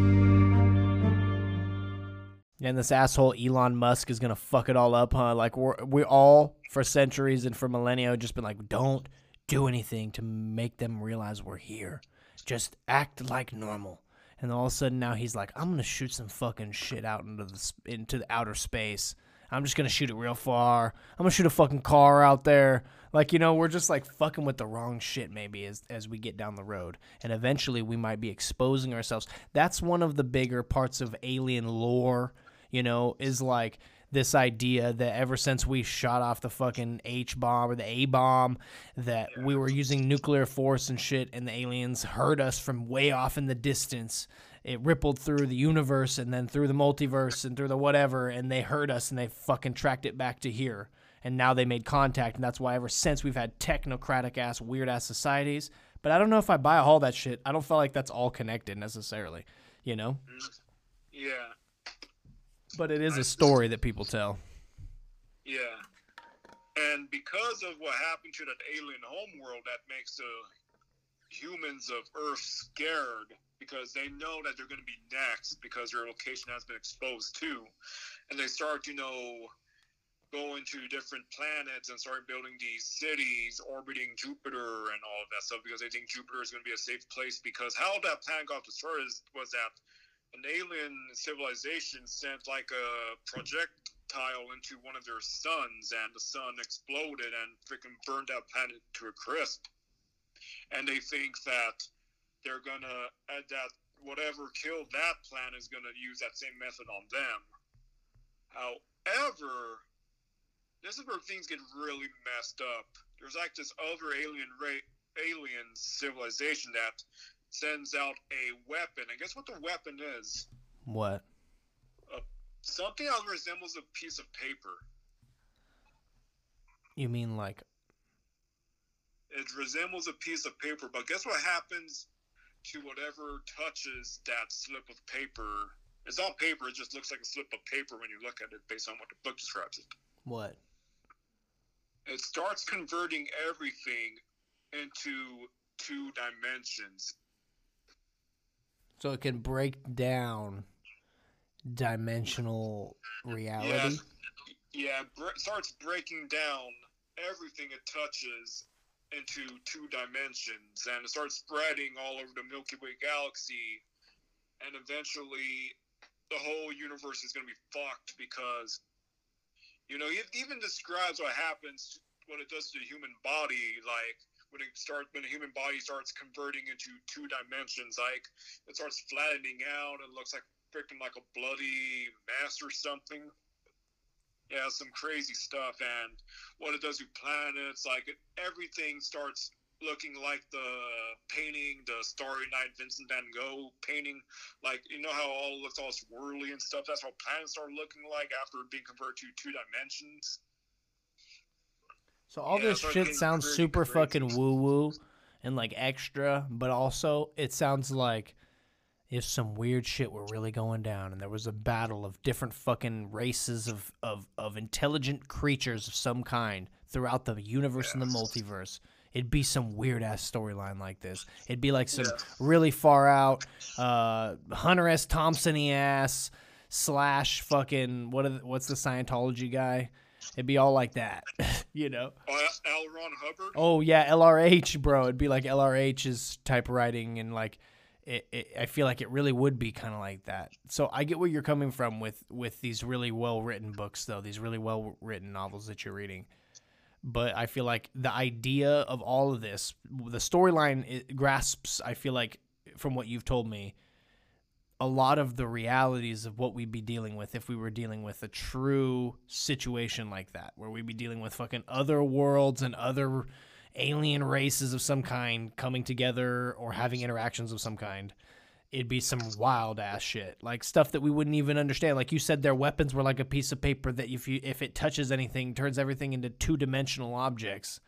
A: And this asshole Elon Musk is gonna fuck it all up, huh? Like we're we all for centuries and for millennia just been like, don't do anything to make them realize we're here. Just act like normal. And all of a sudden now he's like, I'm gonna shoot some fucking shit out into the into the outer space. I'm just gonna shoot it real far. I'm gonna shoot a fucking car out there. Like you know, we're just like fucking with the wrong shit maybe as as we get down the road, and eventually we might be exposing ourselves. That's one of the bigger parts of alien lore. You know, is like this idea that ever since we shot off the fucking H bomb or the A bomb, that we were using nuclear force and shit, and the aliens heard us from way off in the distance. It rippled through the universe and then through the multiverse and through the whatever, and they heard us and they fucking tracked it back to here. And now they made contact, and that's why ever since we've had technocratic ass, weird ass societies. But I don't know if I buy all that shit. I don't feel like that's all connected necessarily, you know?
H: Mm, yeah,
A: But it is a story that people tell.
H: yeah. And because of what happened to that alien homeworld, that makes the humans of Earth scared because they know that they're going to be next because their location has been exposed too. And they start, you know, going to different planets and start building these cities orbiting Jupiter and all of that stuff because they think Jupiter is going to be a safe place. Because how that planet got destroyed is, was that an alien civilization sent like a projectile into one of their suns, and the sun exploded and freaking burned that planet to a crisp. And they think that they're gonna uh, that whatever killed that planet is gonna use that same method on them. However, this is where things get really messed up. There's like this other alien ra- alien civilization that sends out a weapon. And guess what the weapon is?
A: What?
H: Something that resembles a piece of paper.
A: You mean like
H: It resembles a piece of paper, but guess what happens to whatever touches that slip of paper? It's not paper, it just looks like a slip of paper when you look at it based on what the book describes it.
A: what?
H: It starts converting everything into two dimensions.
A: So it can break down dimensional reality.
H: Yeah, yeah, starts breaking down everything it touches into two dimensions, and it starts spreading all over the Milky Way galaxy, and eventually the whole universe is going to be fucked because, you know, it even describes what happens, what it does to the human body, like when it starts when the human body starts converting into two dimensions, like it starts flattening out and looks like freaking like a bloody mess or something. Yeah, some crazy stuff, and what it does to planets, like it, everything starts looking like the painting, the Starry Night Vincent Van Gogh painting. Like you know how all looks all swirly and stuff. That's how planets start looking like after being converted to two dimensions.
A: So all
H: Yeah,
A: this shit sounds super fucking woo woo and like extra, but also it sounds like if some weird shit were really going down and there was a battle of different fucking races of, of, of intelligent creatures of some kind throughout the universe and the multiverse. It'd be some weird ass storyline like this. It'd be like some really far out uh, Hunter S. Thompson ass slash fucking what are the, what's the Scientology guy? It'd be all like that, you know.
H: Oh, L. Ron Hubbard.
A: Oh yeah, LRH, bro. It'd be like LRH's type writing, and like, it, it, I feel like it really would be kind of like that. So I get where you're coming from with with these really well written books, though. These really well written novels that you're reading. But I feel like the idea of all of this, the storyline grasps. I feel like from what you've told me, a lot of the realities of what we'd be dealing with if we were dealing with a true situation like that, where we'd be dealing with fucking other worlds and other alien races of some kind coming together or having interactions of some kind. It'd be some wild ass shit, like stuff that we wouldn't even understand. Like you said, their weapons were like a piece of paper that if you if it touches anything, turns everything into two dimensional objects.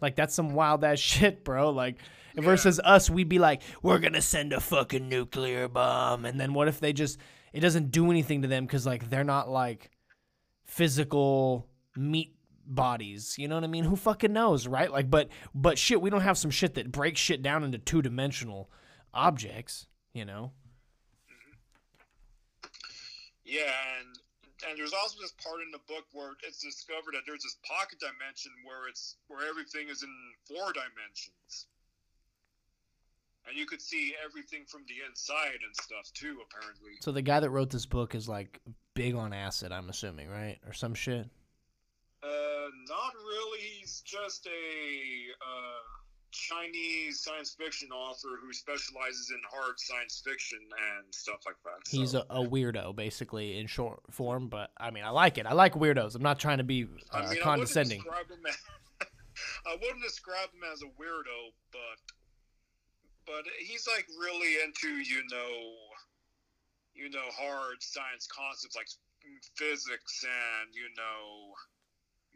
A: Like that's some wild ass shit, bro. Like versus us, we'd be like, we're gonna send a fucking nuclear bomb, and then what if they just it doesn't do anything to them because like they're not like physical meat bodies. You know what I mean? Who fucking knows, right? Like, but but shit, we don't have some shit that breaks shit down into two dimensional objects. You know?
H: Yeah, and and there's also this part in the book where it's discovered that there's this pocket dimension where it's where everything is in four dimensions. And you could see everything from the inside and stuff too, apparently.
A: So the guy that wrote this book is like big on acid, I'm assuming, right? Or some shit.
H: Uh, not really. He's just a uh, Chinese science fiction author who specializes in hard science fiction and stuff like that.
A: He's a, a weirdo, basically, in short form. But I mean, I like it. I like weirdos. I'm not trying to be uh,
H: I mean,
A: condescending.
H: I wouldn't, describe him as, I wouldn't describe him as a weirdo, but but he's like really into you know you know hard science concepts like physics and you know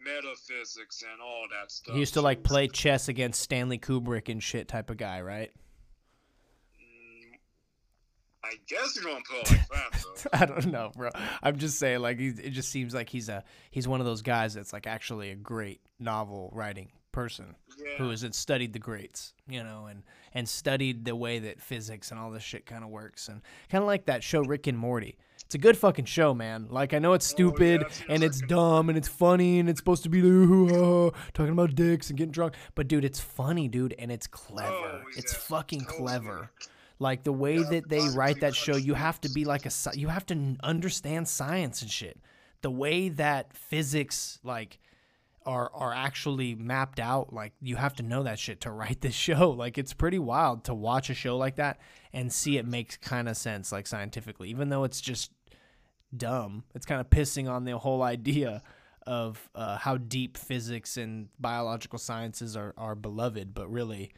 H: metaphysics and all that stuff.
A: He used to like play chess against Stanley Kubrick and shit type of guy, right?
H: Mm, I guess you don't put it like that, though.
A: I don't know, bro. I'm just saying, like, he, it just seems like he's a he's one of those guys that's like actually a great novel writing person
H: Yeah.
A: who has studied the greats, you know, and and studied the way that physics and all this shit kind of works, and kind of like that show Rick and Morty. It's a good fucking show, man. Like I know it's stupid
H: I've seen
A: and it's dumb and it's funny and it's supposed to be ooh, talking about dicks and getting drunk, but dude, it's funny, dude, and it's clever.
H: Oh,
A: it's
H: yeah,
A: fucking
H: totally.
A: clever. Like the way
H: Yeah,
A: that they write that show, you have to be like a you have to understand science and shit. The way that physics like are are actually mapped out, like you have to know that shit to write this show. Like it's pretty wild to watch a show like that and see it makes kind of sense like scientifically, even though it's just dumb. It's kind of pissing on the whole idea of uh, how deep physics and biological sciences are, are beloved, but really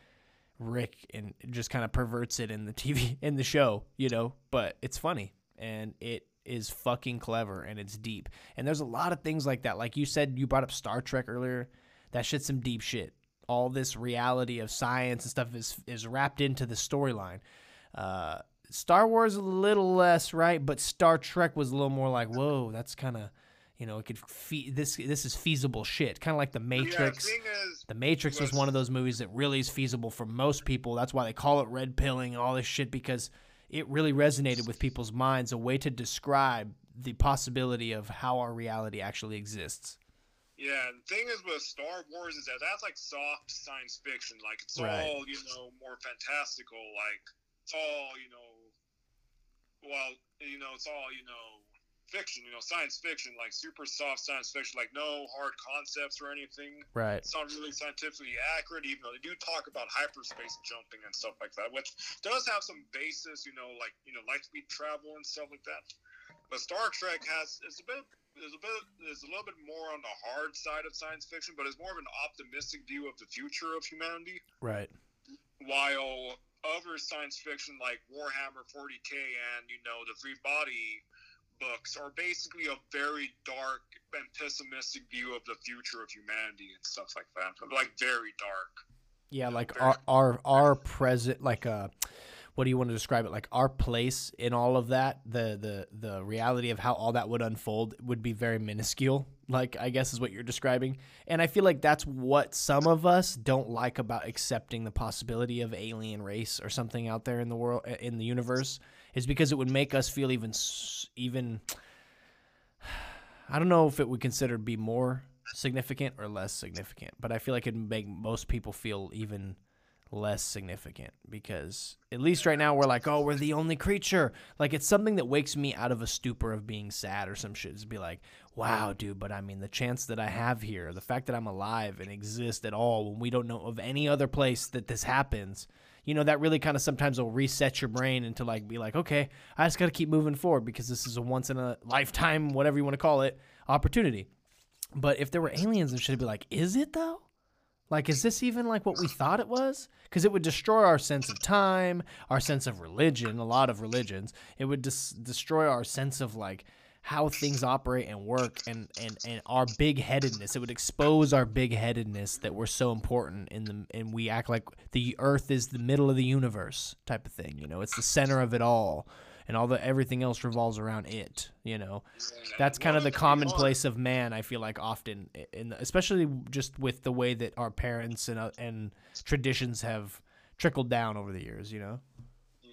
A: Rick and just kind of perverts it in the TV in the show, you know, but it's funny and it is fucking clever and it's deep. And there's a lot of things like that. Like you said you brought up Star Trek earlier. That shit's some deep shit. All this reality of science and stuff is is wrapped into the storyline. Uh Star Wars a little less, right? But Star Trek was a little more like, whoa, that's kind of, you know, it could fe- this this is feasible shit. Kind of like the Matrix.
H: Yeah, is,
A: The Matrix was
H: was-
A: one of those movies that really is feasible for most people. That's why they call it red pilling and all this shit because it really resonated with people's minds. A way to describe the possibility of how our reality actually exists.
H: Yeah, the thing is with Star Wars is that that's like soft science fiction. Like it's
A: Right.
H: all you know more fantastical. Like it's all you know. Well, you know, it's all you know fiction. You know, science fiction, like super soft science fiction. Like no hard concepts or anything.
A: Right.
H: It's not really scientifically accurate, even though they do talk about hyperspace jumping and stuff like that, which does have some basis. You know, like you know light speed travel and stuff like that. But Star Trek has it's a bit there's a bit there's a little bit more on the hard side of science fiction, but it's more of an optimistic view of the future of humanity.
A: Right.
H: While other science fiction like Warhammer 40k and you know the Three Body books are basically a very dark and pessimistic view of the future of humanity and stuff like that. Like very dark.
A: Yeah, like
H: very-
A: our our our present like uh what do you want to describe it like our place in all of that the the the reality of how all that would unfold would be very minuscule like i guess is what you're describing. And i feel like that's what some of us don't like about accepting the possibility of alien race or something out there in the world eh, in the universe is because it would make us feel even even i don't know if it would consider be more significant or less significant but i feel like it'd make most people feel even less significant because at least right now we're like, oh, we're the only creature. Like it's something that wakes me out of a stupor of being sad or some shit. Is be like, wow, dude, but I mean the chance that I have here, the fact that I'm alive and exist at all when we don't know of any other place that this happens. You know, that really kind of sometimes will reset your brain into like be like, okay, I just got to keep moving forward because this is a once in a lifetime, whatever you want to call it, opportunity. But if there were aliens and shit, it'd be like, is it though? Like, is this even like what we thought it was? Because it would destroy our sense of time, our sense of religion, a lot of religions. It would dis- destroy our sense of like how things operate and work and, and, and our big headedness. It would expose our big headedness that we're so important in the and we act like the earth is the middle of the universe type of thing. You know, it's the center of it all. And all the everything else revolves around it, you know that's kind of the commonplace of man. I feel like often, in especially just with the way that our parents and uh, and traditions have trickled down over the years. You know,
H: Yeah.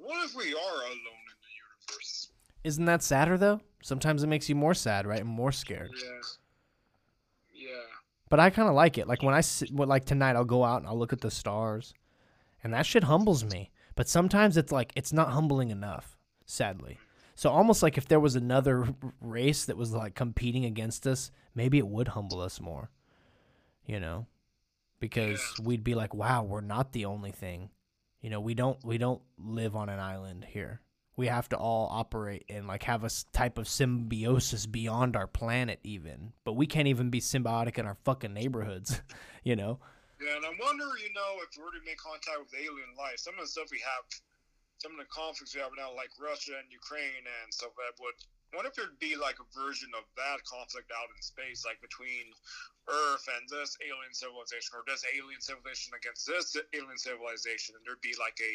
H: What if we are alone in the universe?
A: isn't that sadder though? Sometimes it makes you more sad, right? And more scared.
H: Yeah. Yeah.
A: But I kind of like it. Like when I sit, like tonight, I'll go out and I'll look at the stars, and that shit humbles me. But sometimes it's like it's not humbling enough, sadly. So almost like if there was another race that was like competing against us, maybe it would humble us more. You know, because we'd be like, wow, we're not the only thing. You know, we don't we don't live on an island here. We have to all operate and like have a type of symbiosis beyond our planet even. But we can't even be symbiotic in our fucking neighborhoods, you know.
H: Yeah, and I wonder, you know, if we were to make contact with alien life, some of the stuff we have, some of the conflicts we have now, like Russia and Ukraine and stuff like that would. What if there'd be like a version of that conflict out in space, like between Earth and this alien civilization, or this alien civilization against this alien civilization, and there'd be like a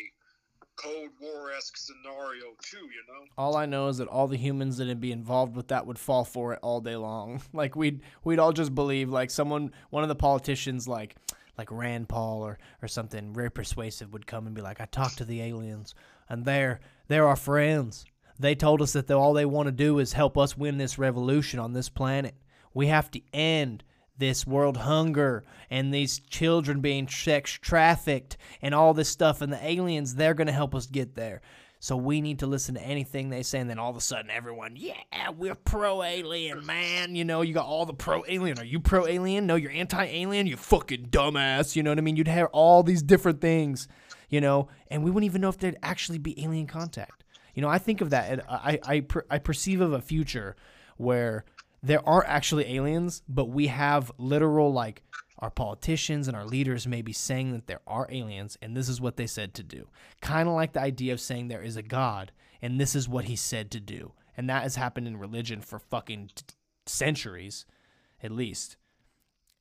H: Cold War esque scenario too, you know?
A: All I know is that all the humans that'd be involved with that would fall for it all day long. Like we'd we'd all just believe like someone one of the politicians like like Rand Paul or, or something very persuasive would come and be like, I talked to the aliens and they're they're our friends. They told us that all they want to do is help us win this revolution on this planet. We have to end this world hunger and these children being sex trafficked and all this stuff and the aliens they're going to help us get there so we need to listen to anything they say and then all of a sudden everyone yeah we're pro alien man. You know you got all the pro alien are you pro alien no you're anti alien you fucking dumbass. You know what i mean? You'd have all these different things you know? And we wouldn't even know if there'd actually be alien contact. You know i think of that and i i, I perceive of a future where there aren't actually aliens, but we have literal like our politicians and our leaders may be saying that there are aliens and this is what they said to do. Kind of like the idea of saying there is a God and this is what he said to do. And that has happened in religion for fucking t- centuries at least.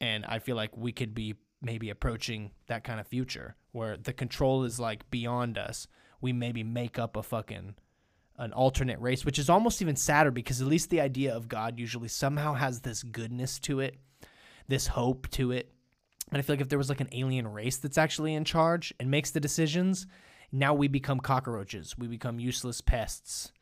A: And I feel like we could be maybe approaching that kind of future where the control is like beyond us. We maybe make up a fucking an alternate race, which is almost even sadder because at least the idea of God usually somehow has this goodness to it, this hope to it. And I feel like if there was like an alien race that's actually in charge and makes the decisions, now we become cockroaches. We become useless pests,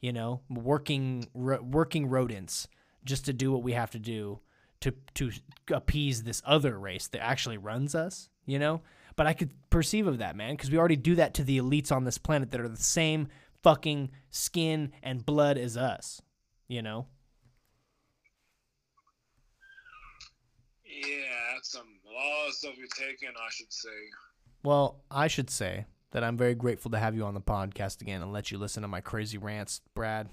A: you know, working ro- working rodents just to do what we have to do to to appease this other race that actually runs us, you know? But I could perceive of that, man, because we already do that to the elites on this planet that are the same fucking skin and blood as us, you know?
H: Yeah, that's some a lot of stuff we've taken, I should say.
A: Well, I should say that I'm very grateful to have you on the podcast again and let you listen to my crazy rants, Brad.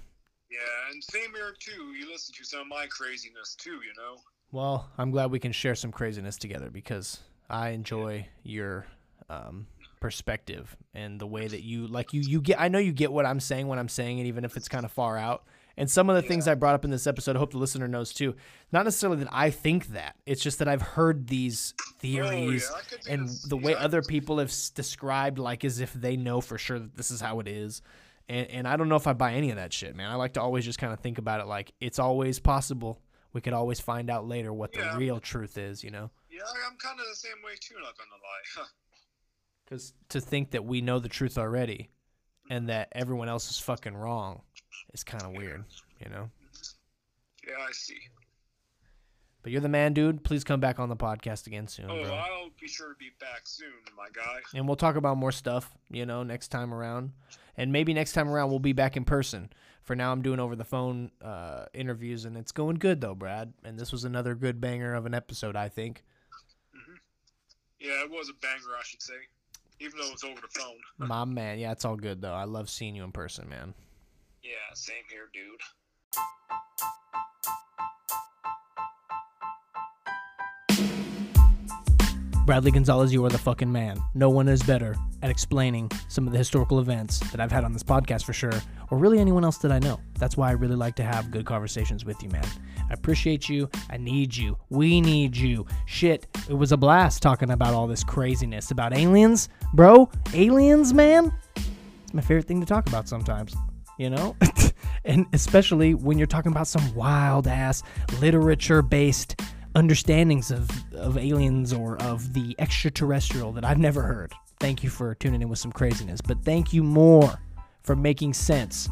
H: Yeah, and same here too. You listen to some of my craziness too, you know.
A: Well, I'm glad we can share some craziness together because I enjoy your um, perspective and the way that you like you you get. I know you get what I'm saying when I'm saying it, even if it's kind of far out. And some of the things I brought up in this episode, I hope the listener knows too. Not necessarily that I think that; it's just that I've heard these theories
H: oh, could do
A: and
H: this.
A: the way
H: Yeah.
A: other people have described, like as if they know for sure that this is how it is. And, and I don't know if I buy any of that shit, man. I like to always just kind of think about it like it's always possible. We could always find out later what the real truth is, you know?
H: Yeah, I'm kind of the same way too. Not gonna lie.
A: Because to think that we know the truth already and that everyone else is fucking wrong is kind of weird, you know?
H: yeah, I see.
A: But you're the man, dude. Please come back on the podcast again soon,
H: Oh,
A: bro.
H: I'll be sure to be back soon, my guy.
A: and we'll talk about more stuff, you know, next time around. And maybe next time around we'll be back in person. For now, I'm doing over the phone uh, interviews, and it's going good though, Brad. And this was another good banger of an episode, I think.
H: Yeah, it was a banger, I should say, even though it's over the phone.
A: My man, yeah, it's all good though. I love seeing you in person, man.
H: Yeah, same here, dude.
A: Bradley Gonzalez, you are the fucking man. No one is better at explaining some of the historical events that I've had on this podcast for sure, or really anyone else that I know. That's why I really like to have good conversations with you, man. I appreciate you. I need you. We need you. Shit, it was a blast talking about all this craziness about aliens. Bro, aliens, man? It's my favorite thing to talk about sometimes, you know? and especially when you're talking about some wild ass literature based understandings of, of aliens or of the extraterrestrial that I've never heard. Thank you for tuning in with some craziness, but thank you more for making sense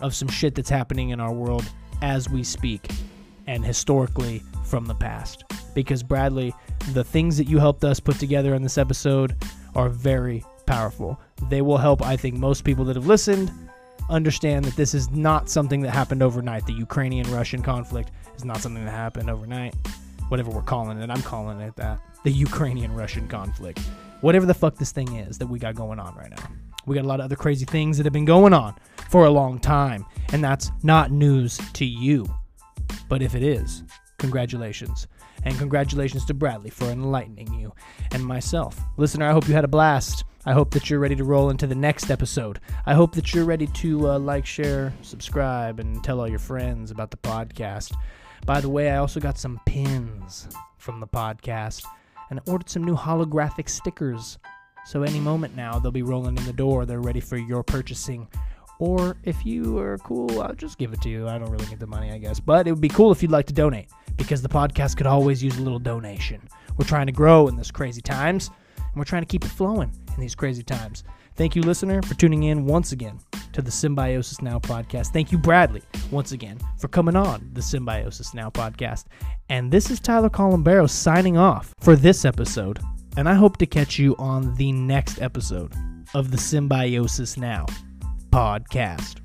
A: of some shit that's happening in our world as we speak and historically from the past. Because, Bradley, the things that you helped us put together in this episode are very powerful. They will help, I think, most people that have listened understand that this is not something that happened overnight. The Ukrainian Russian conflict is not something that happened overnight. Whatever we're calling it, I'm calling it that. The Ukrainian Russian conflict. Whatever the fuck this thing is that we got going on right now. We got a lot of other crazy things that have been going on for a long time, and that's not news to you. But if it is, congratulations. And congratulations to Bradley for enlightening you and myself. Listener, I hope you had a blast. I hope that you're ready to roll into the next episode. I hope that you're ready to uh, like, share, subscribe, and tell all your friends about the podcast. By the way, I also got some pins from the podcast and ordered some new holographic stickers. So any moment now, they'll be rolling in the door. They're ready for your purchasing. Or if you are cool, I'll just give it to you. I don't really need the money, I guess. But it would be cool if you'd like to donate because the podcast could always use a little donation. We're trying to grow in this crazy times and we're trying to keep it flowing in these crazy times. Thank you, listener, for tuning in once again to the Symbiosis Now podcast. Thank you, Bradley, once again, for coming on the Symbiosis Now podcast. And this is Tyler Colombero signing off for this episode. And I hope to catch you on the next episode of the Symbiosis Now podcast.